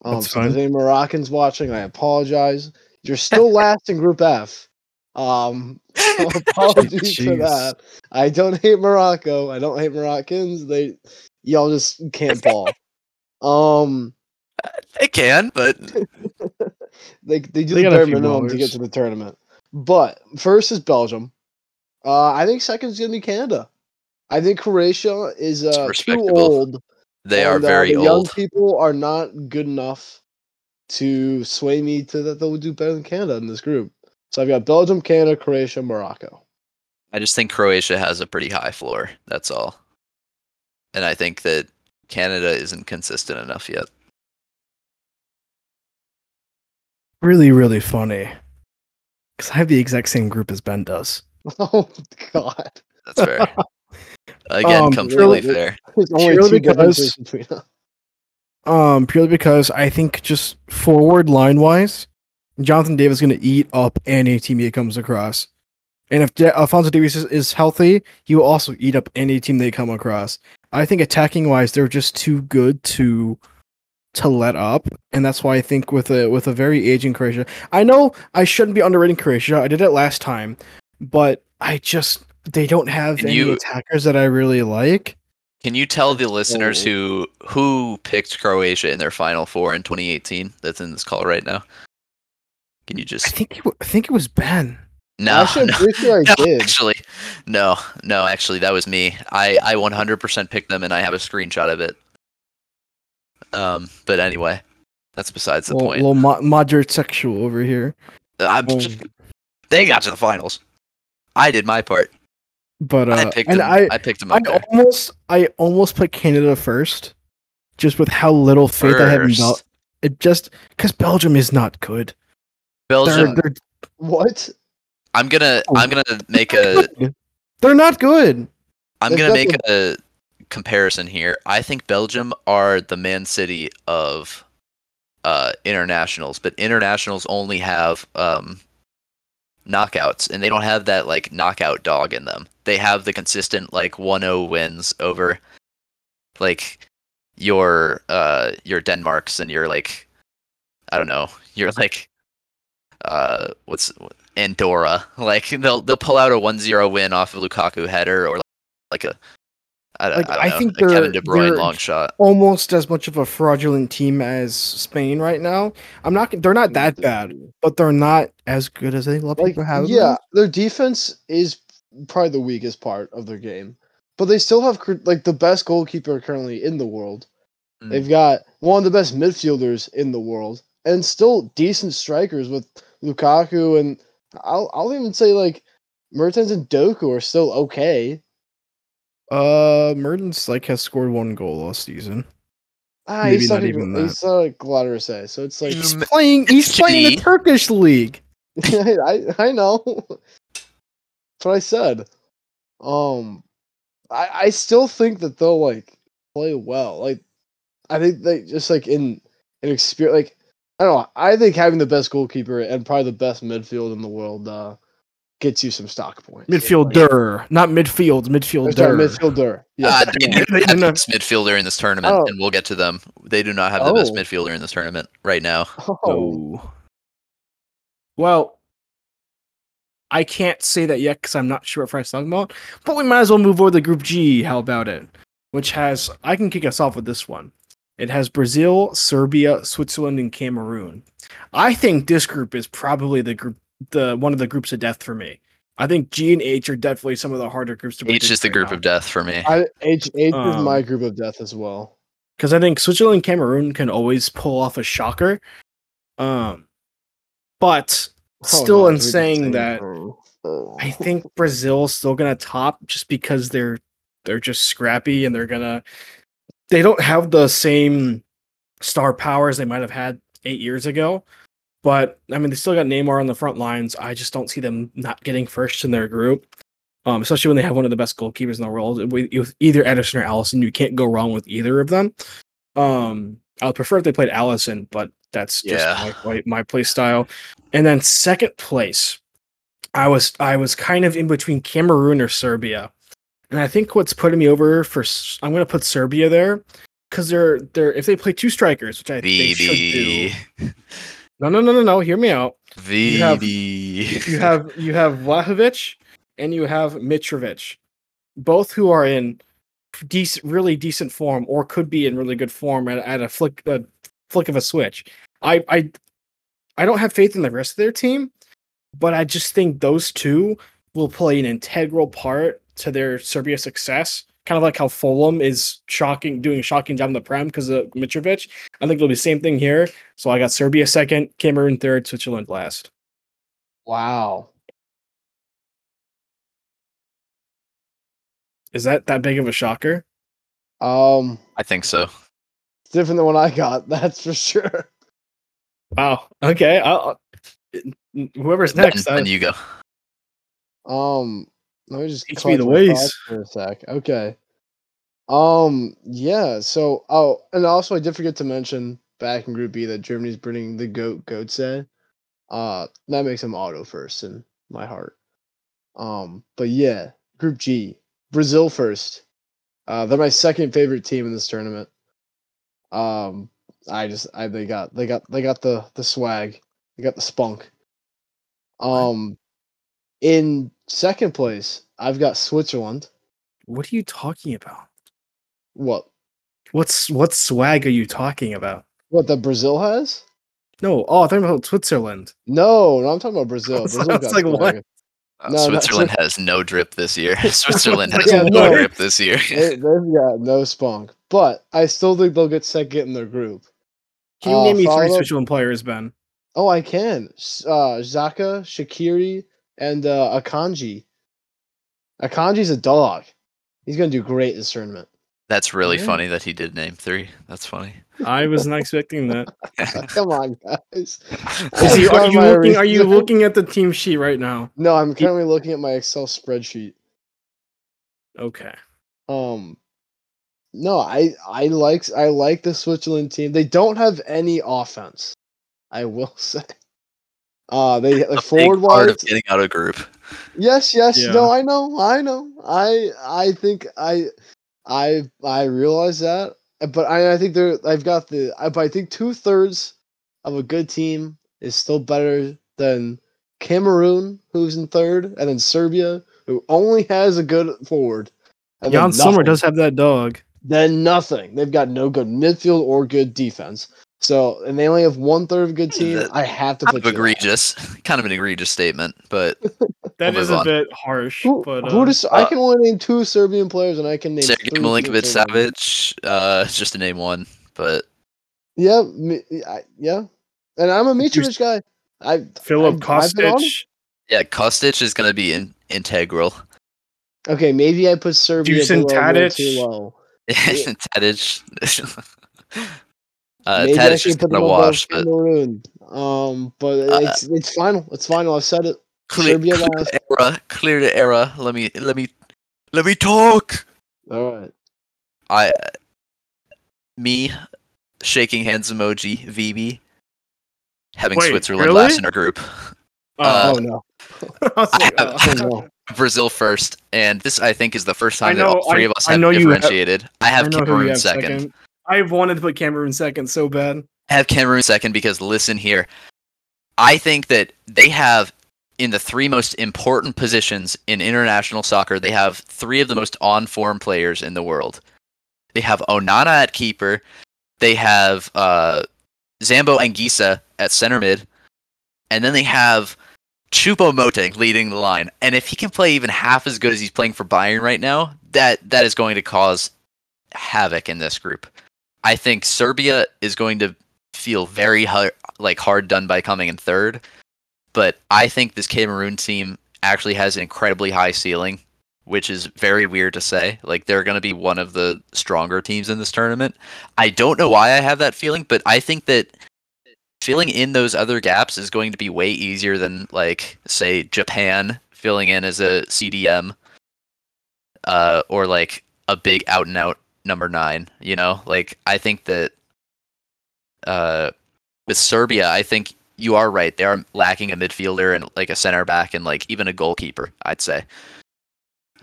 Um, That's so if fine. any Moroccans watching, I apologize. You're still last in Group F. Um, so apologies for that. I don't hate Morocco. I don't hate Moroccans. They y'all just can't ball. Um, they can but they they do They the bare few minimum to get to the tournament. But first is Belgium. Uh, I think second is gonna be Canada. I think Croatia is uh, too old. they are and, uh, very the young old people are not good enough to sway me to that they'll do better than Canada in this group. So I've got Belgium, Canada, Croatia, Morocco. I just think Croatia has a pretty high floor. That's all. And I think that Canada isn't consistent enough yet. Really, really funny. Because I have the exact same group as Ben does. Oh God, That's fair. Again, Um, completely really- fair. there's only Purely two because- between us. Um, purely because I think just forward line wise, Jonathan David is going to eat up any team he comes across. And if De- Alfonso Davies is, is healthy, he will also eat up any team they come across. I think attacking wise, they're just too good to to let up, and that's why I think with a with a very aging Croatia, I know I shouldn't be underrating Croatia. I did it last time, but I just they don't have Can any you- attackers that I really like. Can you tell the listeners Oh. who who picked Croatia in their final four in 2018 that's in this call right now? Can you just? I just think it, I think it was Ben. no, Actually, no, sure no, actually, no, no, actually, that was me. I I 100% picked them, and I have a screenshot of it. Um, but anyway, that's besides the little, point. little mo- moderate sexual over here. I'm, Um, they got to the finals. I did my part. but uh, I picked and them. I, I, picked them I there. almost, I almost put Canada first, just with how little faith I have in Bel. It just because Belgium is not good. They're, Belgium. they're, What? I'm gonna. Oh. I'm gonna make a. they're not good. I'm They've gonna make a comparison here. I think Belgium are the Man City of uh, internationals, but internationals only have um, knockouts, and they don't have that like knockout dog in them. They have the consistent like 1-0 wins over like your uh your Denmarks and your like I don't know your like uh what's Andorra like they'll they'll pull out a 1-0 win off of Lukaku header or like a I, Like, I, don't I know, think a Kevin they're- De Bruyne they're- long shot. Almost as much of a fraudulent team as Spain right now. I'm not. They're not that bad, but they're not as good as I think a lot of Like, people have. them. yeah, their defense is probably the weakest part of their game, but they still have like the best goalkeeper currently in the world. Mm. They've got one of the best midfielders in the world, and still decent strikers with Lukaku and I'll I'll even say like Mertens and Doku are still okay. Uh, Mertens like has scored one goal last season. Ah, Maybe he's not not even even he's not like Galatasaray, so it's like He's playing. He's playing the Turkish league. I I know. That's what I said. Um, I I still think that they'll like play well. Like, I think they just like in an experience. Like, I don't know. I think having the best goalkeeper and probably the best midfield in the world uh gets you some stock points. Midfielder, not midfield. Midfielder. sorry, midfielder. Yeah. Uh, yeah. they do No, have the best midfielder in this tournament, Oh. and we'll get to them. They do not have the best Oh. midfielder in this tournament right now. Oh, Oh. Well, I can't say that yet because I'm not sure what Frank's talking about. But we might as well move over to Group G. How about it? Which has I can kick us off with this one. It has Brazil, Serbia, Switzerland, and Cameroon. I think this group is probably the group, the one of the groups of death for me. I think G and H are definitely some of the harder groups to H predict is the right group now. of death for me. I H H is my Um, group of death as well. because I think Switzerland and Cameroon can always pull off a shocker. Um, but Oh, still, no, in we did the saying that. Oh. I think Brazil's still gonna top just because they're they're just scrappy and they're gonna they don't have the same star powers they might have had eight years ago. But I mean, they still got Neymar on the front lines. I just don't see them not getting first in their group, um, especially when they have one of the best goalkeepers in the world. With, with either Ederson or Alisson, you can't go wrong with either of them. Um, I would prefer if they played Alisson, but that's just Yeah. my, my my play style. And then second place, I was I was kind of in between Cameroon or Serbia, and I think what's putting me over for I'm going to put Serbia there because they're they're if they play two strikers, which I think they should do. No, no, no, no, no. Hear me out. have- You have you have Vlahovic and you have Mitrovic, both who are in decent, really decent form, or could be in really good form at, at a flick a flick of a switch. I I I don't have faith in the rest of their team, but I just think those two will play an integral part to their Serbia success. Kind of like how Fulham is shocking, doing a shocking job in the Prem because of Mitrovic. I think it'll be the same thing here. So I got Serbia second, Cameroon third, Switzerland last. wow. Is that that big of a shocker? Um, I think so. it's different than what I got. That's for sure. Wow. Okay. I'll, I'll- whoever's next. then I, you go. Um, let me just Teach me the ways. for a sec. Okay. Um, yeah. So, oh, and also I did forget to mention back in Group B that Germany's bringing the goat Götze. Uh, that makes him auto first in my heart. Um, but yeah, Group G, Brazil first. Uh, they're my second favorite team in this tournament. Um, I just, I they got, they got, they got the the swag, they got the spunk. Um, in second place, I've got Switzerland. what are you talking about? What? What's what swag are you talking about? What that Brazil has? No. Oh, I'm talking about Switzerland. No, no, I'm talking about Brazil. I was- I Brazil was got like, what? Uh, No, Switzerland it. has no drip this year. Switzerland has Yeah, no no. drip this year. they, they've got no spunk, but I still think they'll get second in their group. Can you Uh, name me three followed- Switzerland players, Ben? Oh, I can. Uh, Xhaka, Shaqiri, and uh, Akanji. Akanji's a dog. He's gonna do great this tournament. That's really Yeah. funny that he did name three. That's funny. I was not expecting that. Come on, guys. Is he, are you looking? Are you looking at the team sheet right now? No, I'm currently looking at my Excel spreadsheet. Okay. Um, no, I I like I like the Switzerland team. They don't have any offense. I will say. Uh, they A like forward part wise. of getting out of group. Yes, yes, Yeah. no, I know, I know. I I think I I I realize that, but I I think they're I've got the I but I think two thirds of a good team is still better than Cameroon, who's in third, and then Serbia, who only has a good forward. and then Yann Sommer does have that dog. Then nothing. They've got no good midfield or good defense. So, and they only have one third of a good team. I have to Kind put of you there. egregious. Kind of an egregious statement, but That We'll is a on. bit harsh, Who, but who uh, does, I uh, can only name two Serbian players, and I can name Sergei Milinkovic Serbian- Savic, uh, just to name one. But Yeah, me, I, yeah, and I'm a Mitrovic guy. I Filip I've- I've been on him. Kostic, yeah, Kostic is going to be in- integral. Okay, maybe I put Serbia Dusan below Tadic. too low. Tadic. uh, maybe I Tadic should put going them wash, but Cameroon. Um, but Uh, it's it's final. It's final. I've said it. clear, Serbia clear last. the era. Clear the era. Let me let me let me talk. All right. I me shaking hands emoji VB having Wait, Switzerland really? last in our group. Oh, Uh, oh no. I was like, I have- uh, Oh no. Brazil first, and this I think is the first I time that all three I- of us I have know you have- differentiated. I have I know who you Cameroon have second. I've wanted to put Cameroon second so bad. Have Cameroon second because listen here. I think that they have in the three most important positions in international soccer, they have three of the most on form players in the world. They have Onana at keeper, they have uh, Zambo Anguissa at center mid, and then they have Choupo-Moting leading the line. And if he can play even half as good as he's playing for Bayern right now, that that is going to cause havoc in this group. I think Serbia is going to feel very hard, like hard done by coming in third, but I think this Cameroon team actually has an incredibly high ceiling, which is very weird to say. Like they're going to be one of the stronger teams in this tournament. I don't know why I have that feeling, but I think that filling in those other gaps is going to be way easier than like say Japan filling in as a CDM uh or like a big out and out number 9, you know? Like I think that uh with Serbia, I think you are right. They are lacking a midfielder and like a center back and like even a goalkeeper, I'd say.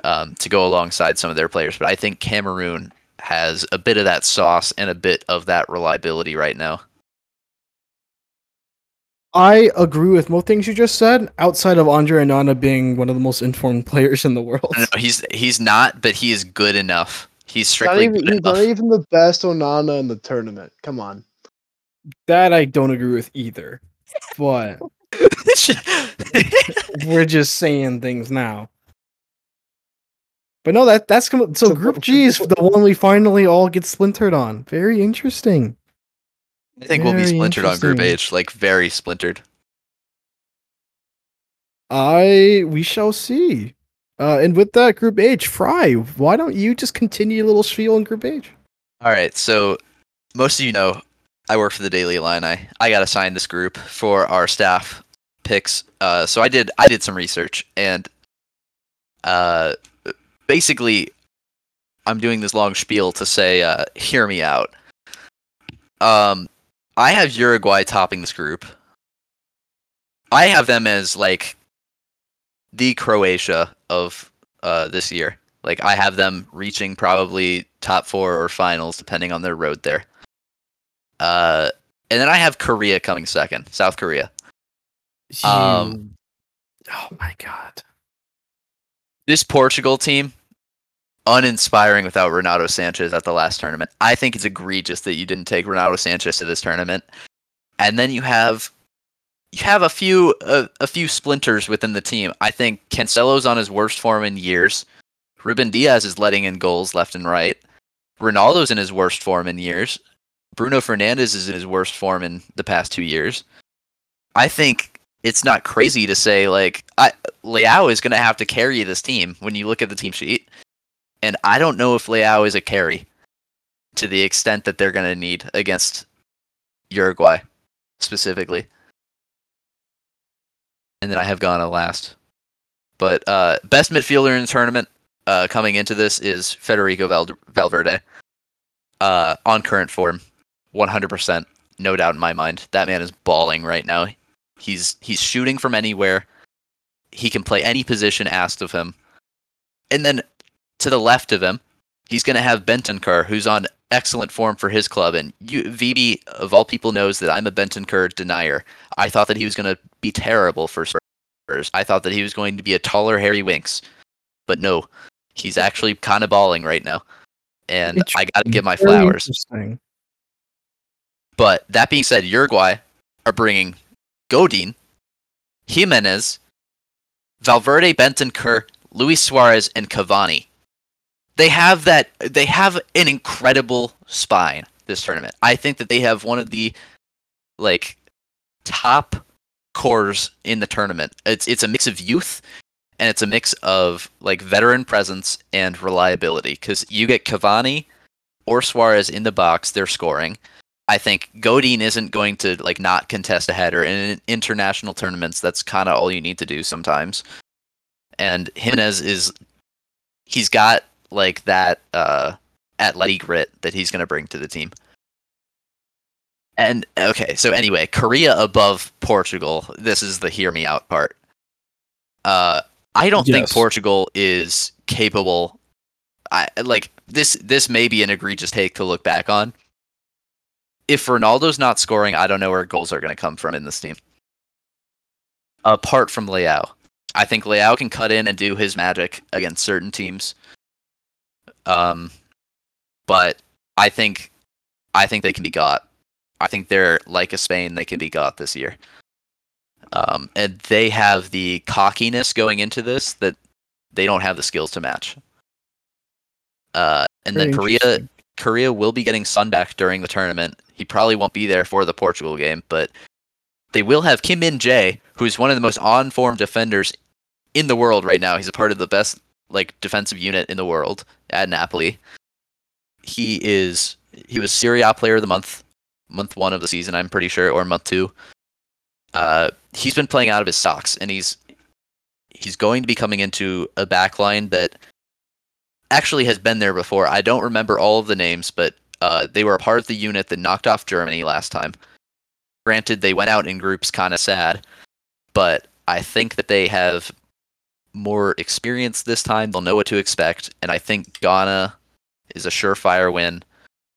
Um, to go alongside some of their players, but I think Cameroon has a bit of that sauce and a bit of that reliability right now. I agree with most things you just said, outside of Andre Onana being one of the most informed players in the world. No, he's he's not, but he is good enough. He's Not even, good he's not even the best Onana in the tournament. Come on. That I don't agree with either. But we're just saying things now. But no, that that's com- so Group G is the one we finally all get splintered on. Very interesting. I think we'll be splintered on Group. H, like very splintered. I we shall see. Uh, and with that Group H, Fry, why don't you just continue a little spiel in Group H? All right, so most of you know I work for the Daily Illini. I got assigned this group for our staff picks. Uh, so I did I did some research and uh, basically I'm doing this long spiel to say uh, hear me out. Um, I have Uruguay topping this group. I have them as like the Croatia of uh, this year. Like I have them reaching probably top four or finals, depending on their road there. Uh, and then I have Korea coming second, South Korea. Um, oh my god. This Portugal team, uninspiring without Renato Sanches at the last tournament. I think it's egregious that you didn't take Renato Sanches to this tournament. And then you have you have a few a few splinters within the team. I think Cancelo's on his worst form in years. Ruben Dias is letting in goals left and right. Ronaldo's in his worst form in years. Bruno Fernandes is in his worst form in the past two years. I think it's not crazy to say like I, Leao is going to have to carry this team when you look at the team sheet, and I don't know if Leao is a carry to the extent that they're going to need against Uruguay specifically. And then I have Ghana last. But uh, best midfielder in the tournament uh, coming into this is Federico Val- Valverde. Uh, on current form, 100%, no doubt in my mind. That man is balling right now. He's he's shooting from anywhere. He can play any position asked of him. And then to the left of him, he's going to have Bentancur, who's on excellent form for his club. And you, VB, of all people, knows that I'm a Bentancur denier. I thought that he was going to be terrible for Spurs. I thought that he was going to be a taller Harry Winks. But no, he's actually kind of balling right now. And I got to give my flowers. But that being said, Uruguay are bringing Godin, Giménez, Valverde, Bentancur, Luis Suarez, and Cavani. They have that. They have an incredible spine this tournament. I think that they have one of the like top cores in the tournament. It's it's a mix of youth and it's a mix of like veteran presence and reliability because you get Cavani or Suarez in the box, they're scoring. I think Godin isn't going to like not contest a header in international tournaments. That's kind of all you need to do sometimes. And Giménez is he's got like that uh athletic grit that he's going to bring to the team. And okay, so anyway, Korea above Portugal. This is the hear me out part. Uh I don't think Portugal is capable I like this this may be an egregious take to look back on. If Ronaldo's not scoring, I don't know where goals are going to come from in this team. Apart from Leao. I think Leao can cut in and do his magic against certain teams. Um but I think I think they can be got. I think they're like a Spain, they can be got this year. Um, and they have the cockiness going into this that they don't have the skills to match. Uh, and Very then Korea. Korea will be getting Son back during the tournament. He probably won't be there for the Portugal game, but they will have Kim Min Jae, who's one of the most on form defenders in the world right now. He's a part of the best like defensive unit in the world at Napoli. He is he was Serie A player of the month, month one of the season, I'm pretty sure, or month two. Uh, he's been playing out of his socks, and he's he's going to be coming into a backline that actually has been there before. I don't remember all of the names, but uh, they were a part of the unit that knocked off Germany last time. Granted, they went out in groups, kind of sad, but I think that they have more experience this time. They'll know what to expect, and I think Ghana is a surefire win.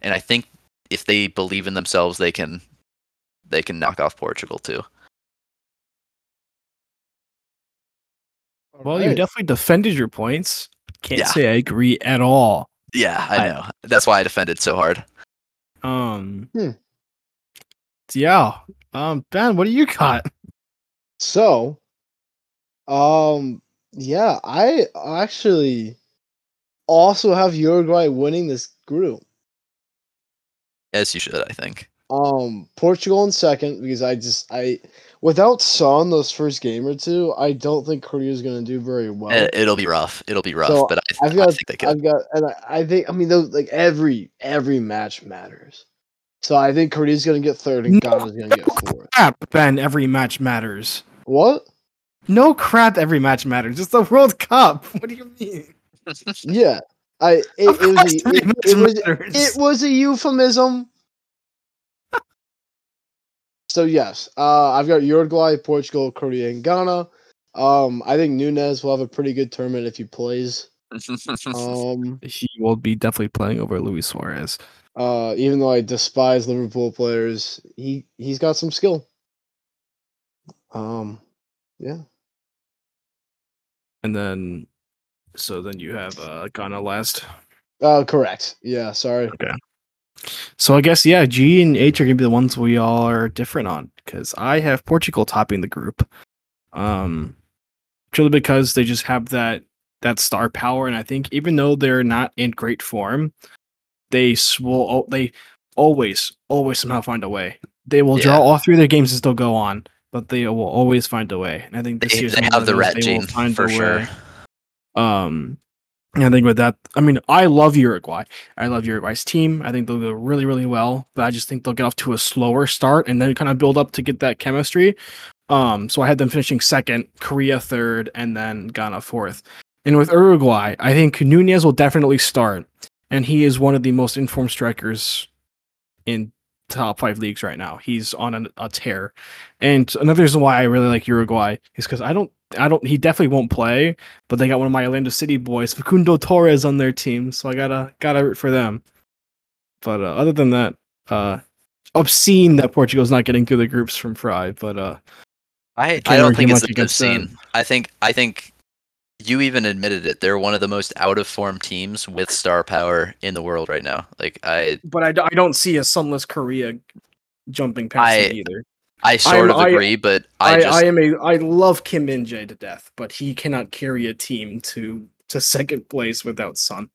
And I think if they believe in themselves, they can they can knock off Portugal too. Well, you definitely defended your points. Can't Yeah. say I agree at all. Yeah, I I- know. That's why I defended so hard. Um. Hmm. Yeah. Um. Ben, what do you got? So, um, yeah, I actually also have Uruguay winning this group. As you should, I think. Um, Portugal in second because I just I without Son those first game or two, I don't think Korea is gonna do very well. It, it'll be rough. It'll be rough, So, but I, I've I think they could. I've got, and I, I think, I mean, those like every every match matters. So I think Korea's gonna get third and No, Ghana's gonna get fourth. Crap, Ben. Every match matters. What? No crap. Every match matters. It's the World Cup. What do you mean? Yeah, I it, Of it was a, it, it was it was a euphemism. so yes, uh, I've got Uruguay, Portugal, Korea, and Ghana. Um, I think Nunez will have a pretty good tournament if he plays. Um, he will be definitely playing over Luis Suarez. uh, even though I despise Liverpool players, he he's got some skill. Um, yeah. And then, so then you have uh, Ghana last. Uh, correct. Yeah. Sorry. Okay. So I guess yeah, G and H are gonna be the ones we all are different on because I have Portugal topping the group. Um, purely because they just have that that star power, and I think even though they're not in great form, they will they always always somehow find a way. They will draw all three of their games and still go on, but they will always find a way. And I think this They, year's they have the rat gene for a way. sure. Um, and I think with that, I mean, I love Uruguay. I love Uruguay's team. I think they'll go really, really well. But I just think they'll get off to a slower start and then kind of build up to get that chemistry. Um, so I had them finishing second, Korea third, and then Ghana fourth. And with Uruguay, I think Nunez will definitely start, and he is one of the most informed strikers in top five leagues right now. He's on a, a tear. And another reason why I really like Uruguay is because I don't, I don't, he definitely won't play, but they got one of my Orlando City boys, Facundo Torres, on their team, so I gotta gotta root for them. But uh, other than that, uh, obscene that Portugal's not getting through the groups from Fry, but uh, I, I don't think it's much against that. obscene. I think I think you even admitted it. They're one of the most out of form teams with star power in the world right now. Like I but I don't see a sunless Korea jumping past I- it either. I sort I'm- of I- agree, but I, I I, am a I love Kim Min Jae to death, but he cannot carry a team to to second place without Son.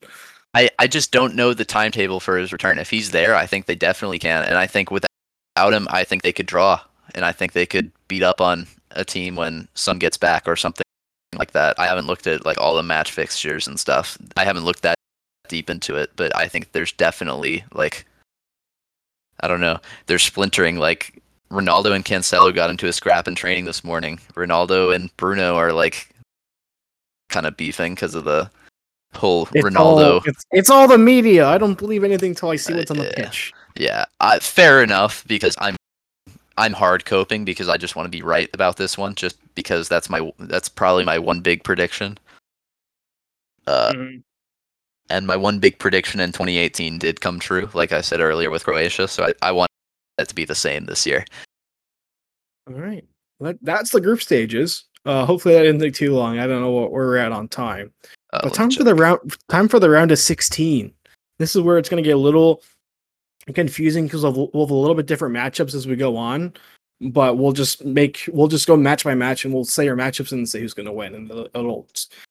I, I just don't know the timetable for his return. If he's there, I think they definitely can. And I think without him, I think they could draw. And I think they could beat up on a team when Son gets back or something like that. I haven't looked at like all the match fixtures and stuff. I haven't looked that deep into it, but I think there's definitely like I don't know. They're splintering like Ronaldo and Cancelo got into a scrap in training this morning. Ronaldo and Bruno are like kind of beefing because of the whole It's Ronaldo all, it's, it's all the media. I don't believe anything until I see Uh, what's on the yeah. pitch. Yeah, uh, fair enough because I'm I'm hard coping because I just want to be right about this one just because that's my that's probably my one big prediction. Uh, Mhm. and my one big prediction in 2018 did come true, like I said earlier with Croatia. So I, I want that to be the same this year. All right. Well, that's the group stages. Uh, hopefully that didn't take too long. I don't know what we're at on time. Uh, But time check. for the round. Time for the round of sixteen. This is where it's going to get a little confusing because we'll have a little bit different matchups as we go on. But we'll just make we'll just go match by match and we'll say our matchups and say who's going to win and it'll, it'll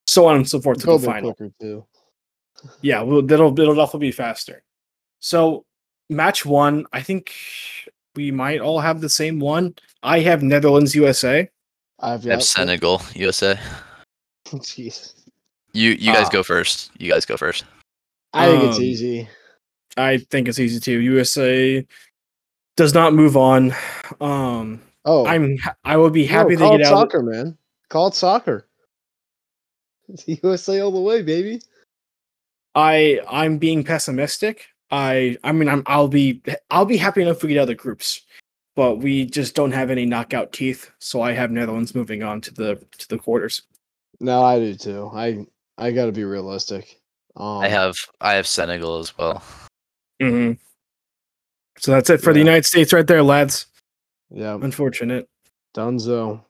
so on and so forth to Go the there final. quicker too. Yeah, well, it'll it'll definitely be faster. So match one, I think we might all have the same one. I have Netherlands USA. I've I have got Senegal, USA. Jeez. You you guys Ah. go first. You guys go first. I think it's Um, easy. I think it's easy too. USA does not move on. Um, Oh, I'm I would be happy call to get out. soccer, man. Call it soccer. It's USA all the way, baby. I I'm being pessimistic. I I mean I'm I'll be I'll be happy enough if we get out of the groups, but we just don't have any knockout teeth. So I have Netherlands moving on to the to the quarters. No, I do too. I I got to be realistic. Um, I have I have Senegal as well. Mm-hmm. So that's it for the United States right there, lads. Yeah, Unfortunate. Dunzo.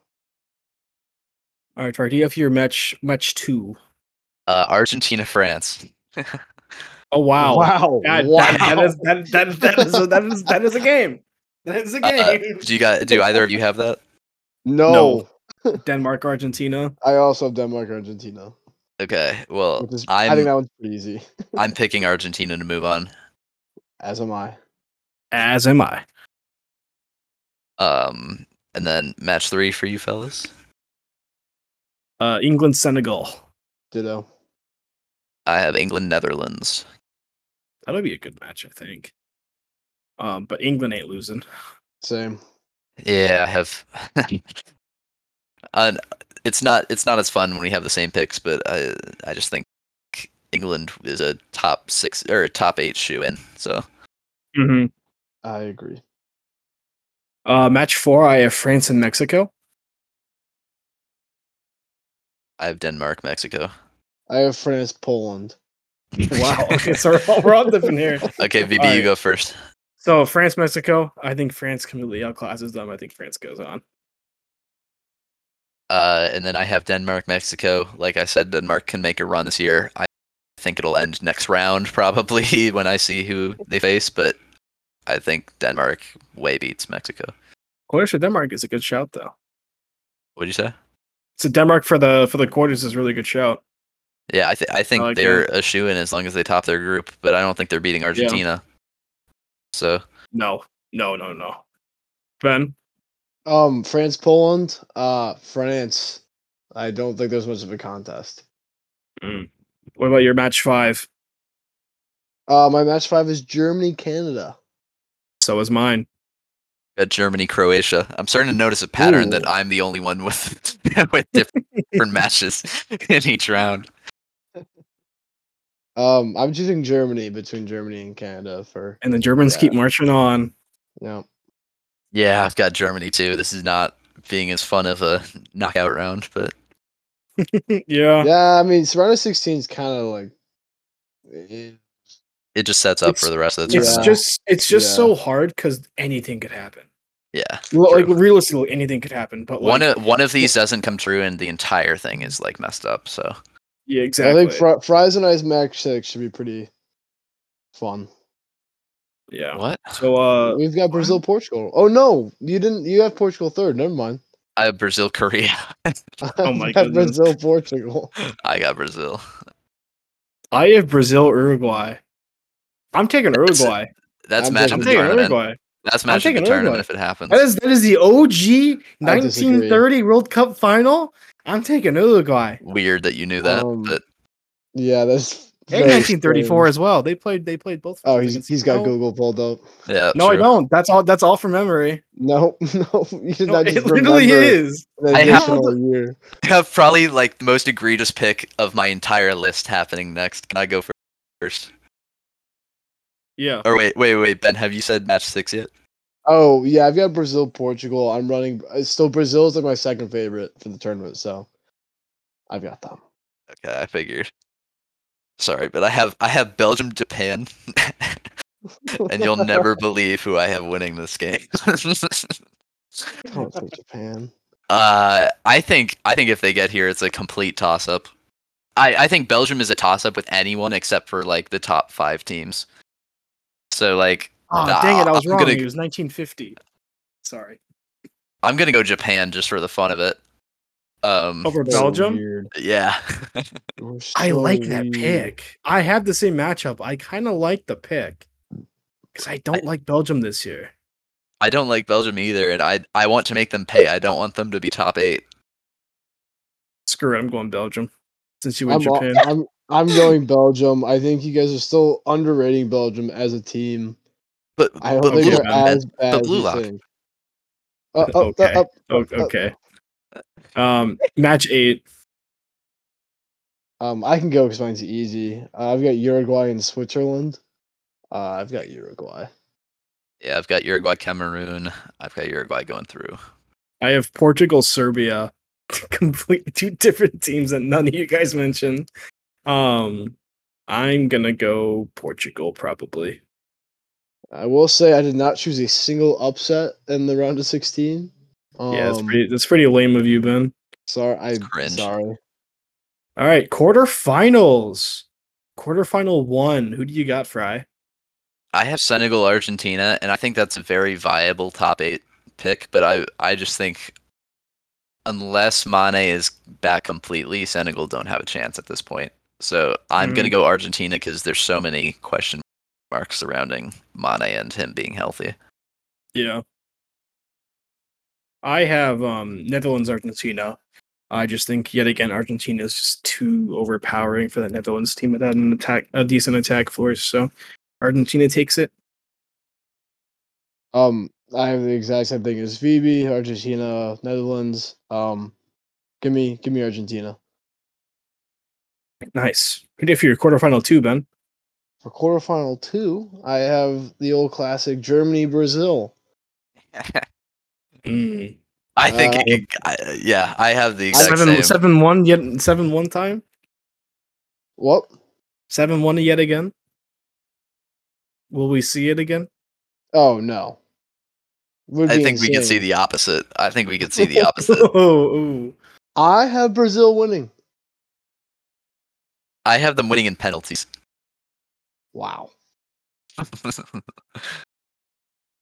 All right, Fry, do you have your match match two? Uh, Argentina, France. Oh wow. Wow! That, wow! that, that is that, that, that is a, that is that is a game. That is a Uh, game. do you got? do either of you have that? no, No. Denmark, Argentina. I also have Denmark, Argentina. Okay, well, is, I think I'm that one's pretty easy. I'm picking Argentina to move on. As am I. As am I. Um, and then match three for you fellas. Uh, England, Senegal. Ditto. I have England, Netherlands. That'll be a good match, I think. Um, but England ain't losing. Same. Yeah, I have. uh, it's not it's not as fun when we have the same picks, but I I just think England is a top six or a top eight shoe in. So Mm-hmm. I agree. Uh, match four, I have France and Mexico. I have Denmark, Mexico. I have France, Poland. Wow. okay, so we're all, we're all different here. Okay, VB, you go first. So France, Mexico. I think France completely outclasses them. I think France goes on. Uh, and then I have Denmark, Mexico. Like I said, Denmark can make a run this year. I think it'll end next round probably when I see who they face, but I think Denmark way beats Mexico. Croatia Denmark is a good shout though. What'd you say? So Denmark for the for the quarters is a really good shout. Yeah, I, th- I think like they're a shoe in as long as they top their group, but I don't think they're beating Argentina. So No, no, no, no. Ben, Um, France Poland. Uh, France. I don't think there's much of a contest. what about your match five? Uh, my match five is Germany Canada. So is mine. at Germany, Croatia. I'm starting to notice a pattern that I'm the only one with with different matches in each round. Um, I'm choosing Germany between Germany and Canada for And the Germans keep marching on. you know. Yeah, I've got Germany too. This is not being as fun of a knockout round, but yeah. Yeah, I mean, round of 16 is kind of like. eh, it just sets up It's- for the rest of the It's tournament. Yeah. just it's just Yeah. so hard because anything could happen. Yeah, Well, Like true. realistically, anything could happen. But one like, of one of these doesn't come true, and the entire thing is like messed up. So yeah, exactly. I think fr- fries and ice match six should be pretty fun. yeah. what? So uh, We've got Brazil, Portugal. Oh no, you didn't. You have Portugal third. Never mind. I have Brazil, Korea. Oh my I've. Brazil, Portugal. I got Brazil. I have Brazil, Uruguay. I'm taking That's- Uruguay. That's I'm match of I'm the taking tournament. Uruguay. That's match of the taking tournament Uruguay. if it happens. That is that is the OG 1930 World Cup final. I'm taking Uruguay. Weird that you knew that, Um, but Yeah, that's. And 1934 strange. as well. They played. They played both. Oh, he's he's got Google pulled up. yeah. No, I don't. That's all. That's all from memory. No, no, you did No, not it just literally remember is. an I have year. I have probably like the most egregious pick of my entire list happening next. Can I go first? Yeah. Or wait, wait, wait, Ben, have you said match six yet? Oh yeah, I've got Brazil, Portugal. I'm running. uh, Still, Brazil is like my second favorite for the tournament, so I've got them. Okay, I figured. Sorry, but I have I have Belgium, Japan, and you'll never believe who I have winning this game. Don't think Japan. uh, I think I think if they get here, it's a complete toss up. I I think Belgium is a toss up with anyone except for like the top five teams. So like, Oh, Nah, dang it! I was I'm wrong. gonna- It was 1950. Sorry. I'm gonna go Japan just for the fun of it. Um, Over Belgium. weird. yeah. We're I like that weird. pick. I had the same matchup. I kind of like the pick because I don't like Belgium this year. I don't like Belgium either, and I I want to make them pay. I don't want them to be top eight. Screw it. I'm going Belgium. Since you I'm, went al- Japan. I'm I'm going Belgium. I think you guys are still underrating Belgium as a team. But I don't but think Blue they're as bad as Blue you Lock. think. Uh, uh, Okay. uh, uh, Oh, uh, okay. Um, match eight. Um, I can go because mine's easy. Uh, I've got Uruguay and Switzerland. Uh, I've got Uruguay. yeah, I've got Uruguay, Cameroon. I've got Uruguay going through. I have Portugal, Serbia. Completely two different teams that none of you guys mentioned. Um, I'm gonna go Portugal probably. I will say I did not choose a single upset in the round of sixteen. Um, yeah, that's pretty. That's pretty lame of you, Ben. Sorry, I It's cringe. sorry. All right, quarterfinals. Quarterfinal one. Who do you got, Fry? I have Senegal, Argentina, and I think that's a very viable top eight pick. But I I just think unless Mane is back completely, Senegal don't have a chance at this point. So I'm gonna Mhm. go Argentina because there's so many question marks surrounding Mane and him being healthy. Yeah. I have um Netherlands, Argentina. I just think yet again Argentina is just too overpowering for the Netherlands team without an attack, a decent attack force. So Argentina takes it. Um, I have the exact same thing as VB, Argentina, Netherlands. Um, give me give me Argentina Nice. Who do you have for your quarterfinal two, Ben? for quarterfinal two. I have the old classic Germany, Brazil. Mm. I think, Uh, it, I, yeah, I have the exact Seven, same. seven one yet seven one time. What? Seven one yet again. Will we see it again? Oh no. Would I be think we could see the opposite. I think we could see the opposite. Oh, ooh. I have Brazil winning. I have them winning in penalties. Wow.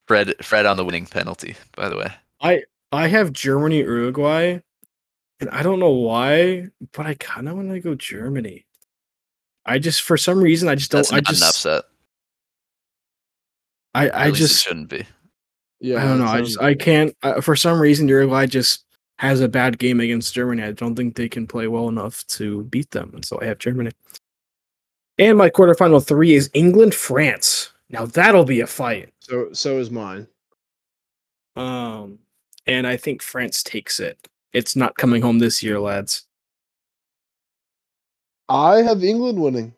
Fred Fred on the winning penalty, by the way. I I have Germany Uruguay, and I don't know why, but I kind of want to go Germany. I just for some reason I just don't. That's I just an upset. I At I least it just shouldn't be. Yeah. I don't know. I just I can't. Uh, for some reason, Uruguay just has a bad game against Germany. I don't think they can play well enough to beat them, and so I have Germany. And my quarterfinal three is England France. Now that'll be a fight. So so is mine. Um, and I think France takes it. It's not coming home this year, lads. I have England winning.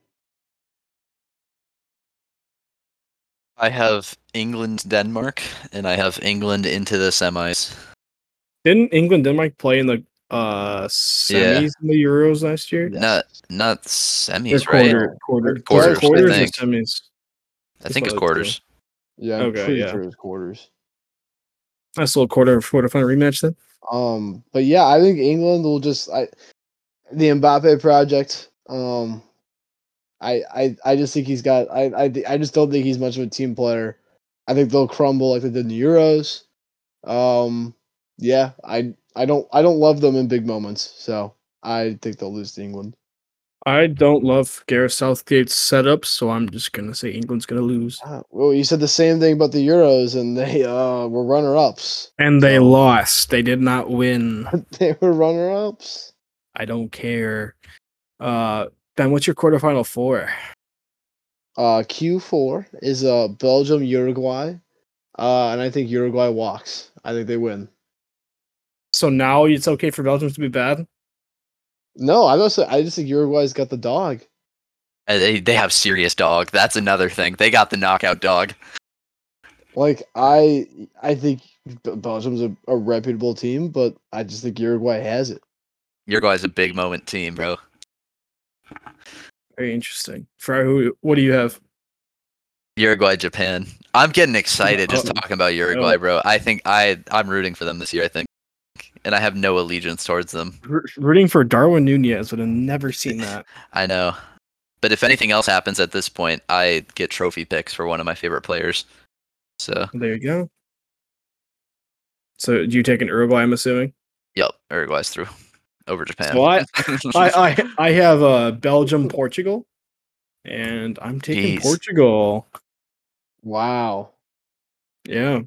I have England Denmark, and I have England into the semis. Didn't England Denmark play in the uh semis Yeah. in the Euros last year? Not not Or semis, right? quarter, quarter, Quarters, I quarters or think. semis. I think it's Supposed to. quarters. Yeah, I'm Okay, pretty yeah. sure it's quarters. Nice little quarter quarterfinal rematch then. Um, but yeah, I think England will just I the Mbappe project. Um, I I I just think he's got I I I just don't think he's much of a team player. I think they'll crumble like they did in the Euros. Um, yeah, I I don't I don't love them in big moments, so I think they'll lose to England. I don't love Gareth Southgate's setup, so I'm just gonna say England's gonna lose. Ah, well, you said the same thing about the Euros, and they uh were runner ups. And they So- lost. They did not win. they were runner ups. I don't care. Uh Ben, what's your quarterfinal four? Uh, Q four is uh Belgium Uruguay, uh, and I think Uruguay walks. I think they win. So now it's okay for Belgium to be bad? No, I don't. I just think Uruguay's got the dog. Uh, They they have serious dog. That's another thing. They got the knockout dog. Like I, I think Belgium's a, a reputable team, but I just think Uruguay has it. Uruguay's a big moment team, bro. Very interesting. For who what do you have? Uruguay, Japan. I'm getting excited just Oh. talking about Uruguay, bro. I think I I'm rooting for them this year. I think, and I have no allegiance towards them. R- rooting for Darwin Nunez, would have never seen that. I know, but if anything else happens at this point, I get trophy picks for one of my favorite players. So, There you go. So do you take an Uruguay, I'm assuming? yep, Uruguay's through over Japan. So I, I, I, I have uh, Belgium, Portugal, and I'm taking Jeez. Portugal. Wow. Yeah.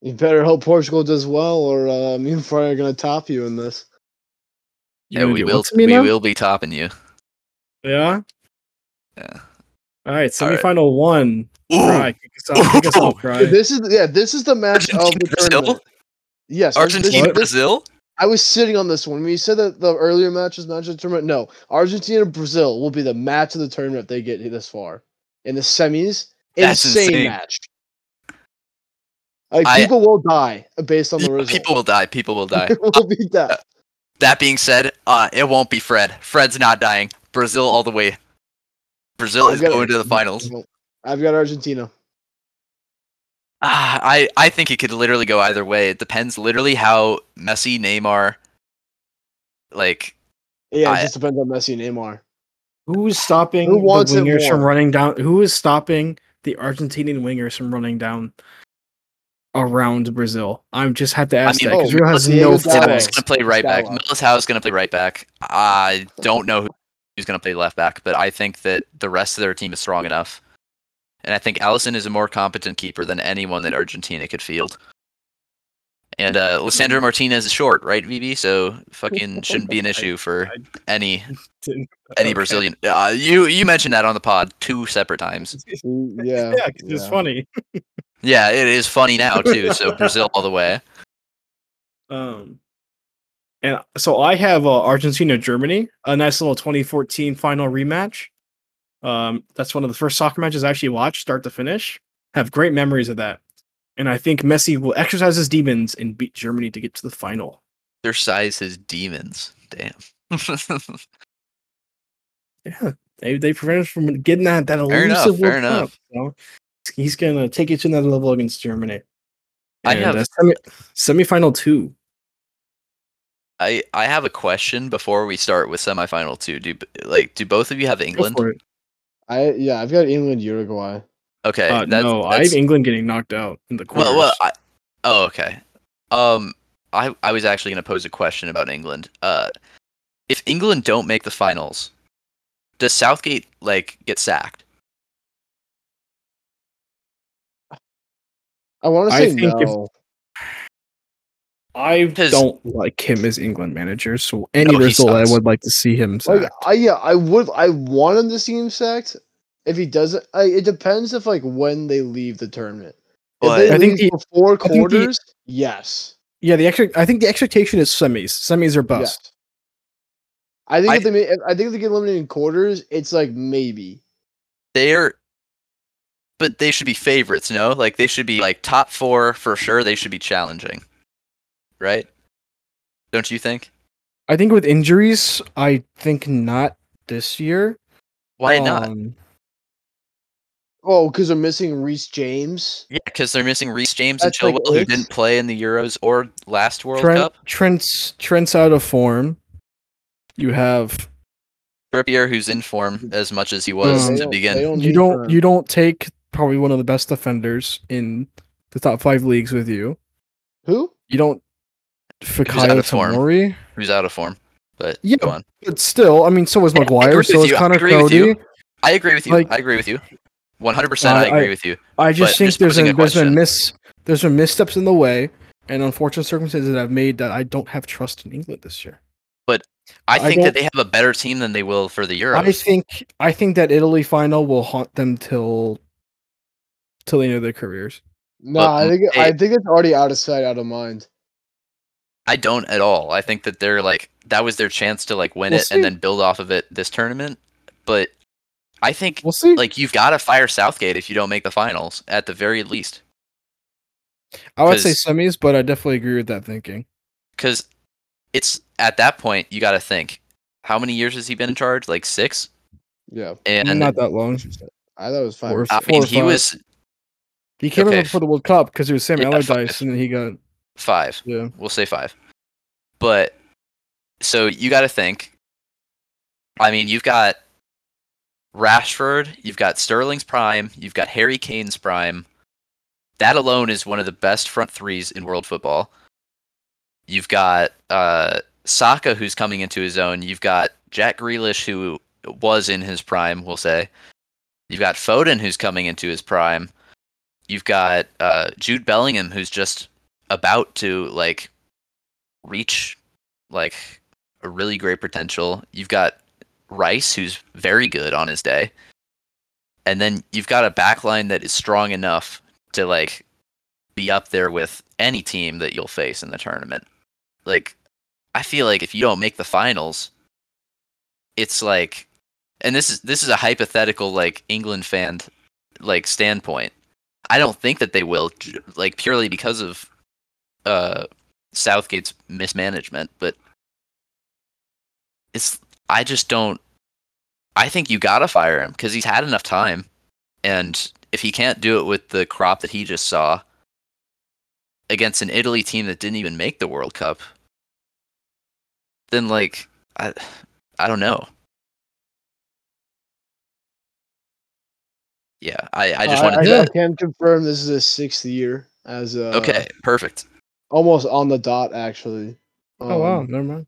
You better hope Portugal does well, or uh, me and Fry are gonna top you in this. Yeah, we will. to me We now? will be topping you. Yeah. Yeah. All right. All right. Semifinal one. Fry. Kick us off. Kick us off, Fry. This is yeah. This is the match of the Brazil? tournament. Yes, Argentina, this- Brazil. I was sitting on this one. When you said that the earlier matches match of the tournament, no, Argentina Brazil will be the match of the tournament if they get this far in the semis. That's insane, insane. match. Like I- people will die based on the Yeah, result. People will die. People will die. will be death. That being said, uh, it won't be Fred. Fred's not dying. Brazil all the way. Brazil I've is got- going to the finals. I've got Argentina. Ah, I I think it could literally go either way. It depends literally how Messi, Neymar, like Yeah, it I- just depends on Messi and Neymar. Who is stopping Who wants the wingers from running down? Who is stopping the Argentinian wingers from running down around Brazil? I just have to ask mean, that because oh, Brazil has no Dalot. footing. Going to play right back. Dalot. Militao is going to play right back. I don't know who- who's going to play left back, but I think that the rest of their team is strong enough. And I think Alisson is a more competent keeper than anyone that Argentina could field. And uh, Lisandro Martinez is short, right, VB? So fucking shouldn't be an issue for any any Brazilian. Uh, you you mentioned that on the pod two separate times. Yeah, Yeah, 'cause it's yeah. funny. Yeah, it is funny now too. So Brazil all the way. Um, and so I have uh, Argentina Germany, a nice little 2014 final rematch. Um, that's one of the first soccer matches I actually watched, start to finish. Have great memories of that, and I think Messi will exercise his demons and beat Germany to get to the final. Their size is demons. Damn. Yeah, they they prevent us from getting that that Fair enough, elusive fair World Cup. enough. You know? He's gonna take it to another level against Germany. I have- uh, semi semifinal two. I I have a question before we start with semifinal two. Do like do both of you have England? I yeah, I've got England, Uruguay. Okay, Uh, that's, no, I that's- have England getting knocked out in the quarters. Well, well, I, oh, okay. Um, I I was actually going to pose a question about England. Uh, if England don't make the finals, does Southgate like get sacked? I want to I say think if- no. I 'Cause- don't like him as England manager, so any No, he result I would like to see him Like sacked. I yeah, I would I want him to see him sacked. If he doesn't, I, it depends if like when they leave the tournament. If But- they I leave think the- before think the- quarters, yes, yeah, the extra, I think the expectation is semis. Semis are bust. yes. I think I- if they I think if they get eliminated in quarters, it's like maybe. They're, but they should be favorites. No, like they should be like top four for sure. They should be challenging, right? Don't you think? I think with injuries, I think not this year. Why not? Um, Oh, because they're missing Reece James. Yeah, because they're missing Reece James and That's like Chilwell, who didn't play in the Euros or last World Trent, Cup. Trent's Trent's out of form. You have Trippier, who's in form as much as he was Um, They to don't- begin. they don't you don't Trent. you don't take probably one of the best defenders in the top five leagues with you. Who? You don't out Fikayo of form. Tomori. who's out of form. But Yeah, go on. But still, I mean, so is Yeah, I Maguire, so with is you, I Conor agree with Coady. you. I agree with you. Like- I agree with you. One hundred percent. I I- agree with you. I just But think just there's posing a been there's been question. miss there's been missteps in the way and unfortunate circumstances that I've made that I don't have trust in England this year. But I think that they have a better team than they will for the Euros. I think I think that Italy final will haunt them till till the end of their careers. No, But, I think I think it's already out of sight, out of mind. I don't at all. I think that they're like that was their chance to like win We'll it and then build off of it this tournament. But I think We'll see. like you've got to fire Southgate if you don't make the finals at the very least. I would say semis, but I definitely agree with that thinking. Because it's at that point you got to think how many years has he been in charge? Like six. Yeah, And Not that long. I thought it was five. Four, I four mean, or he was He came okay, in for the World Cup because he was Sam Yeah, Allardyce, five. and then he got five. yeah. We'll say five. But so you got to think. I mean, you've got Rashford, you've got Sterling's prime, you've got Harry Kane's prime. That alone is one of the best front threes in world football. You've got uh, Saka, who's coming into his own. You've got Jack Grealish, who was in his prime, we'll say. You've got Foden, who's coming into his prime. You've got uh, Jude Bellingham, who's just about to like reach like a really great potential. You've got Rice, who's very good on his day, and then you've got a backline that is strong enough to like be up there with any team that you'll face in the tournament. Like, I feel like if you don't make the finals, it's like, and this is this is a hypothetical like England fan like standpoint. I don't think that they will, like purely because of uh, Southgate's mismanagement. But it's I just don't. I think you gotta fire him because he's had enough time, and if he can't do it with the crop that he just saw against an Italy team that didn't even make the World Cup, then like I, I don't know. Yeah, I, I just I, wanted I, I can confirm this is his sixth year as a. Okay, perfect. almost on the dot actually. Oh wow, Um, never mind.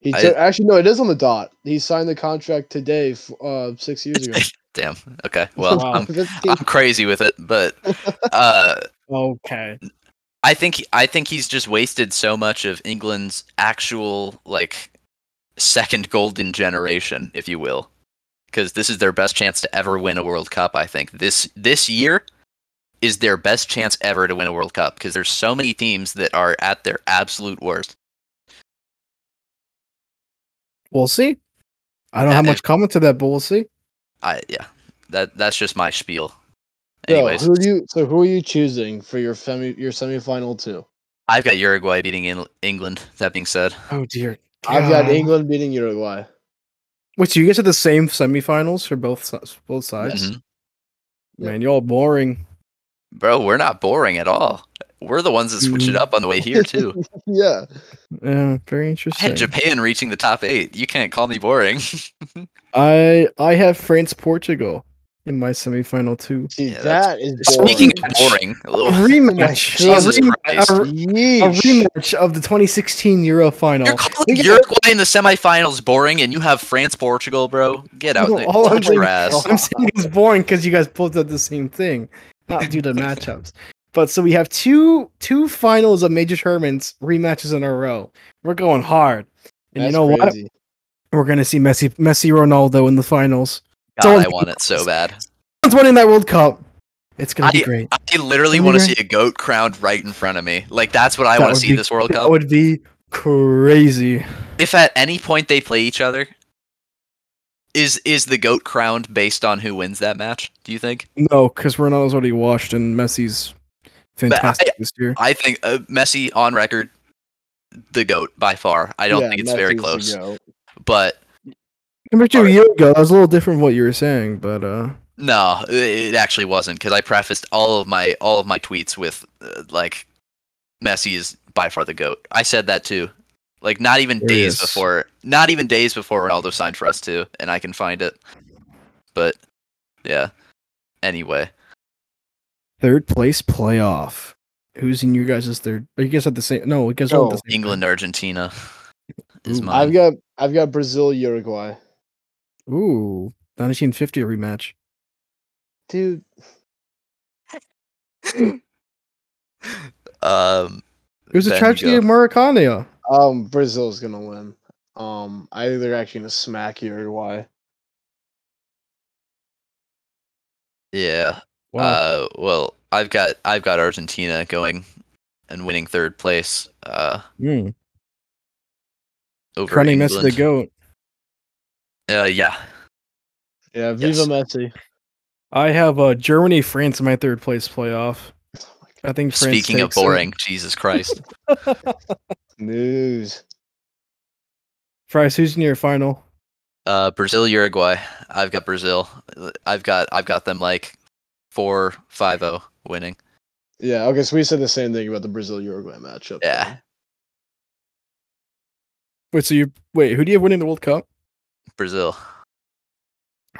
He I- actually no, it is on the dot. He signed the contract today, f- uh, six years ago. Damn. Okay. Well, Wow. I'm, I'm crazy with it, but uh, Okay. I think I think he's just wasted so much of England's actual like second golden generation, if you will, because this is their best chance to ever win a World Cup. I think this this year is their best chance ever to win a World Cup because there's so many teams that are at their absolute worst. We'll see. I don't have much comment to that, but we'll see. I yeah, that that's just my spiel. So, Anyways, who do you? So who are you choosing for your semi your semifinal two? I've got Uruguay beating Eng- England. That being said, Oh dear. I've got England beating Uruguay. Which you guys are the same semifinals for both both sides. Mhm. Man, you're all boring. bro, we're not boring at all. we're the ones that switch it Mm. up on the way here too. yeah. Yeah, very I interesting. had Japan reaching the top eight. You can't call me boring. I I have France Portugal in my semifinal too. See, Yeah, that's- boring. Speaking of boring, A ugh, rematch. A, Jesus rem- Christ. a, a rematch of the 2016 Euro final. you're calling Think Uruguay in the semifinals boring, and you have France Portugal, bro. Get out No, there. all I'm your saying- ass. I'm saying it's boring because you guys both did the same thing, not due to matchups. But so we have two two finals of major tournaments rematches in a row. We're going hard, and That's you know what? We're gonna see Messi, Messi, Ronaldo in the finals. God, I want it so bad. Someone's winning that World Cup. It's gonna be great. I literally want to see a goat crowned right in front of me. Like that's what I That want to see be- this World Cup. That would be crazy. If at any point they play each other, is is the goat crowned based on who wins that match? Do you think? No, because Ronaldo's already washed and Messi's fantastic this year. I think uh, Messi on record, the goat by far. I don't Yeah, think it's very Messi's the close, but Compared to a year ago, that was a little different from what you were saying, but uh, no, it actually wasn't because I prefaced all of my all of my tweets with uh, like Messi is by far the goat. I said that too. Like not even There days is. before, not even days before Ronaldo signed for us too, and I can find it. But yeah. Anyway, third place playoff. Who's in your guys' third? You guys have the same. No, you guys all have the Oh, same. England, Argentina is mine. I've got I've got Brazil, Uruguay. Ooh, 1950 rematch. Dude, um, It was a Ben, you tragedy of Maracana. um, Brazil's gonna win. Um, I think they're actually gonna smack Uruguay. Yeah. Wow. Uh, well, I've got I've got Argentina going and winning third place. Uh, Mm. over Crowning Messi England. the goat. Uh, yeah. Yeah, Viva Yes. Messi. I have uh, Germany, France in my third place playoff. Oh I think France. Speaking of takes it. boring, Jesus Christ. News. Fries, who's in your final? Uh, Brazil, Uruguay. I've got Brazil. I've got I've got them like four five zero winning. Yeah, okay, so we said the same thing about the Brazil Uruguay matchup. Yeah. Wait, so you wait? Who do you have winning the World Cup? Brazil.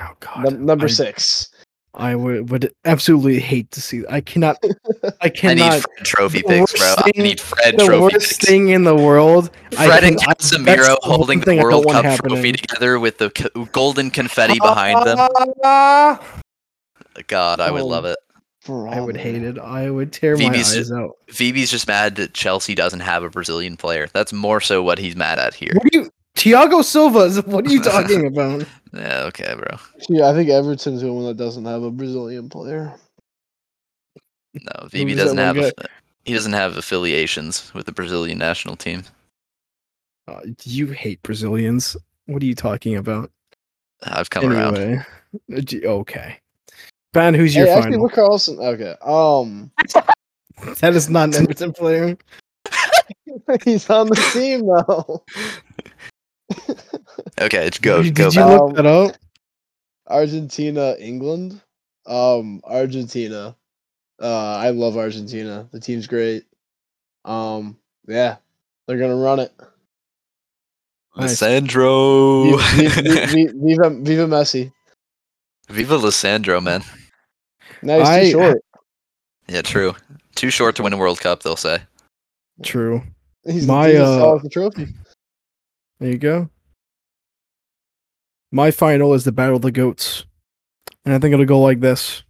Oh God, Num- number I, six. I would would absolutely hate to see. I cannot. I I cannot. need Fred trophy the picks, bro. worst I thing- need Fred the trophy worst picks. thing in the world. I Fred and can- I- Casemiro that's holding the thing World want Cup trophy together with the co- golden confetti behind them. God, I would Oh, love it. I would hate it. I would tear my VB's eyes out. VB's just mad that Chelsea doesn't have a Brazilian player. That's more so what he's mad at here. What are you, Thiago Silva? is- What are you talking about? Yeah, okay, bro. Yeah, I think Everton's the one that doesn't have a Brazilian player. No, Who VB doesn't have guy? he doesn't have affiliations with the Brazilian national team. Uh, you hate Brazilians. What are you talking about? I've come around. anyway, Uh, gee, okay. Ben, who's your Hey, actually, final? we're Carlson. Okay. Um, That is not an Everton player. he's on the team now. Okay, it's go Did go you back. look Um, that up? Argentina, England. Um, Argentina. Uh, I love Argentina. The team's great. Um, yeah, they're gonna run it. Nice. Lisandro. Viva, Viva, Viva, Viva Messi. Viva Lisandro, man. Now he's I- too short. Yeah, true. Too short to win a World Cup, they'll say. True. He's, my, he's as uh, the trophy. There you go. My final is the Battle of the Goats. And I think it'll go like this.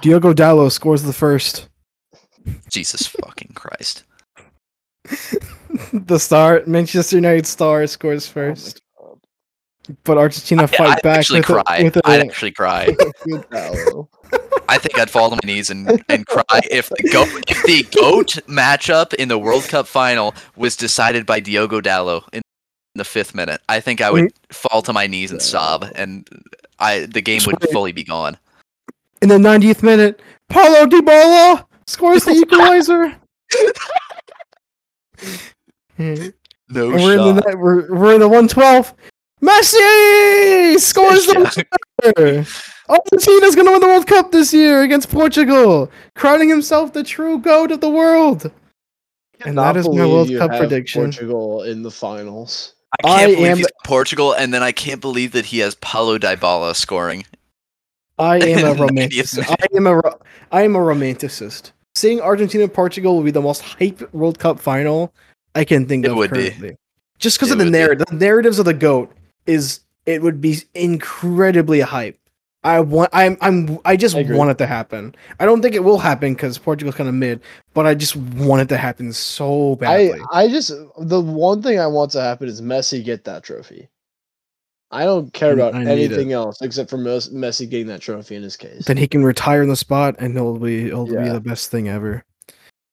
Diogo Dalot scores the first. Jesus fucking Christ. the star, Manchester United star, scores first. But Argentina I, fight I'd back actually with cry. A, with a, I'd actually cry. I think I'd fall to my knees and, and cry if the goat if the goat matchup in the World Cup final was decided by Diogo Dalot in the fifth minute. I think I would fall to my knees and sob, and I the game would fully be gone. in the 90th minute, Paulo Dybala scores the equalizer. Hmm. No we're in the we're, we're in the 112. Messi scores the winner. Argentina's gonna win the World Cup this year against Portugal, crowning himself the true goat of the world. And that is my World Cup have prediction. Portugal in the finals. I can't I believe am- he's Portugal, and then I can't believe that he has Paulo Dybala scoring. I am a romanticist. I am a I am a romanticist. Seeing Argentina and Portugal will be the most hype World Cup final I can think It of would be. currently. Just because of the be. narrative, the narratives of the goat is it would be incredibly hype. I want. I'm. I'm. I just I want it to happen. I don't think it will happen because Portugal's kind of mid, but I just want it to happen so badly. I I just the one thing I want to happen is Messi get that trophy. I don't care about I anything else except for Messi getting that trophy in his case. then he can retire in the spot, and it'll be it'll be the best thing ever.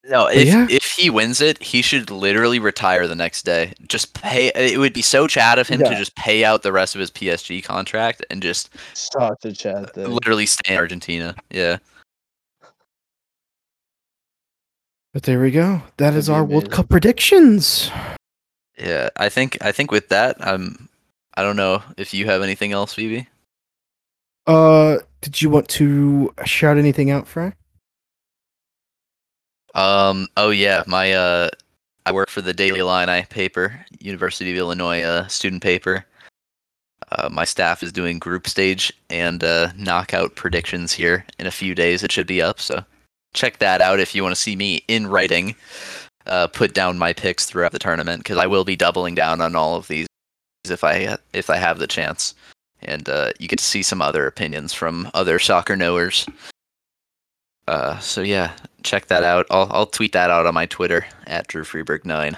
No, if yeah. if he wins it, he should literally retire the next day. Just pay. It would be so Chad of him to just pay out the rest of his PSG contract and just Start the chat thing. literally stay in Argentina. Yeah. But there we go. That That'd is be our World. Cup predictions. Yeah, I think I think with that, um, I don't know if you have anything else, VB. Uh, did you want to shout anything out, Fry? Um, oh yeah, my uh, I work for the Daily Illini paper, University of Illinois uh, student paper. Uh, my staff is doing group stage and uh, knockout predictions here in a few days. It should be up, so check that out if you want to see me in writing. Uh, put down my picks throughout the tournament because I will be doubling down on all of these if I if I have the chance, and uh, you get to see some other opinions from other soccer knowers. Uh, so yeah, check that out. I'll I'll tweet that out on my Twitter at Drew Freeberg nine.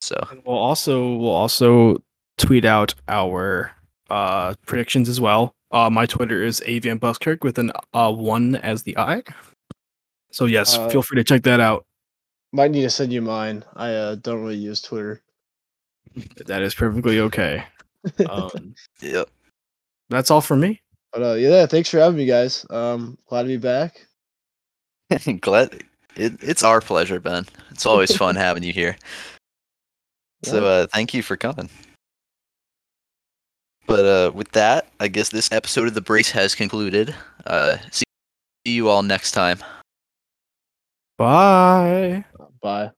So And we'll also we'll also tweet out our uh predictions as well. Uh, my Twitter is Avian Buskirk with an uh one as the I. So yes, Uh, feel free to check that out. Might need to send you mine. I uh, don't really use Twitter. That is perfectly okay. Um, yeah, that's all for me. But uh, yeah, thanks for having me, guys. Um, glad to be back. glad it, it's our pleasure, Ben. It's always fun having you here. So uh, thank you for coming. But uh, with that, I guess this episode of the Brace has concluded. Uh, see see you all next time. Bye. Bye.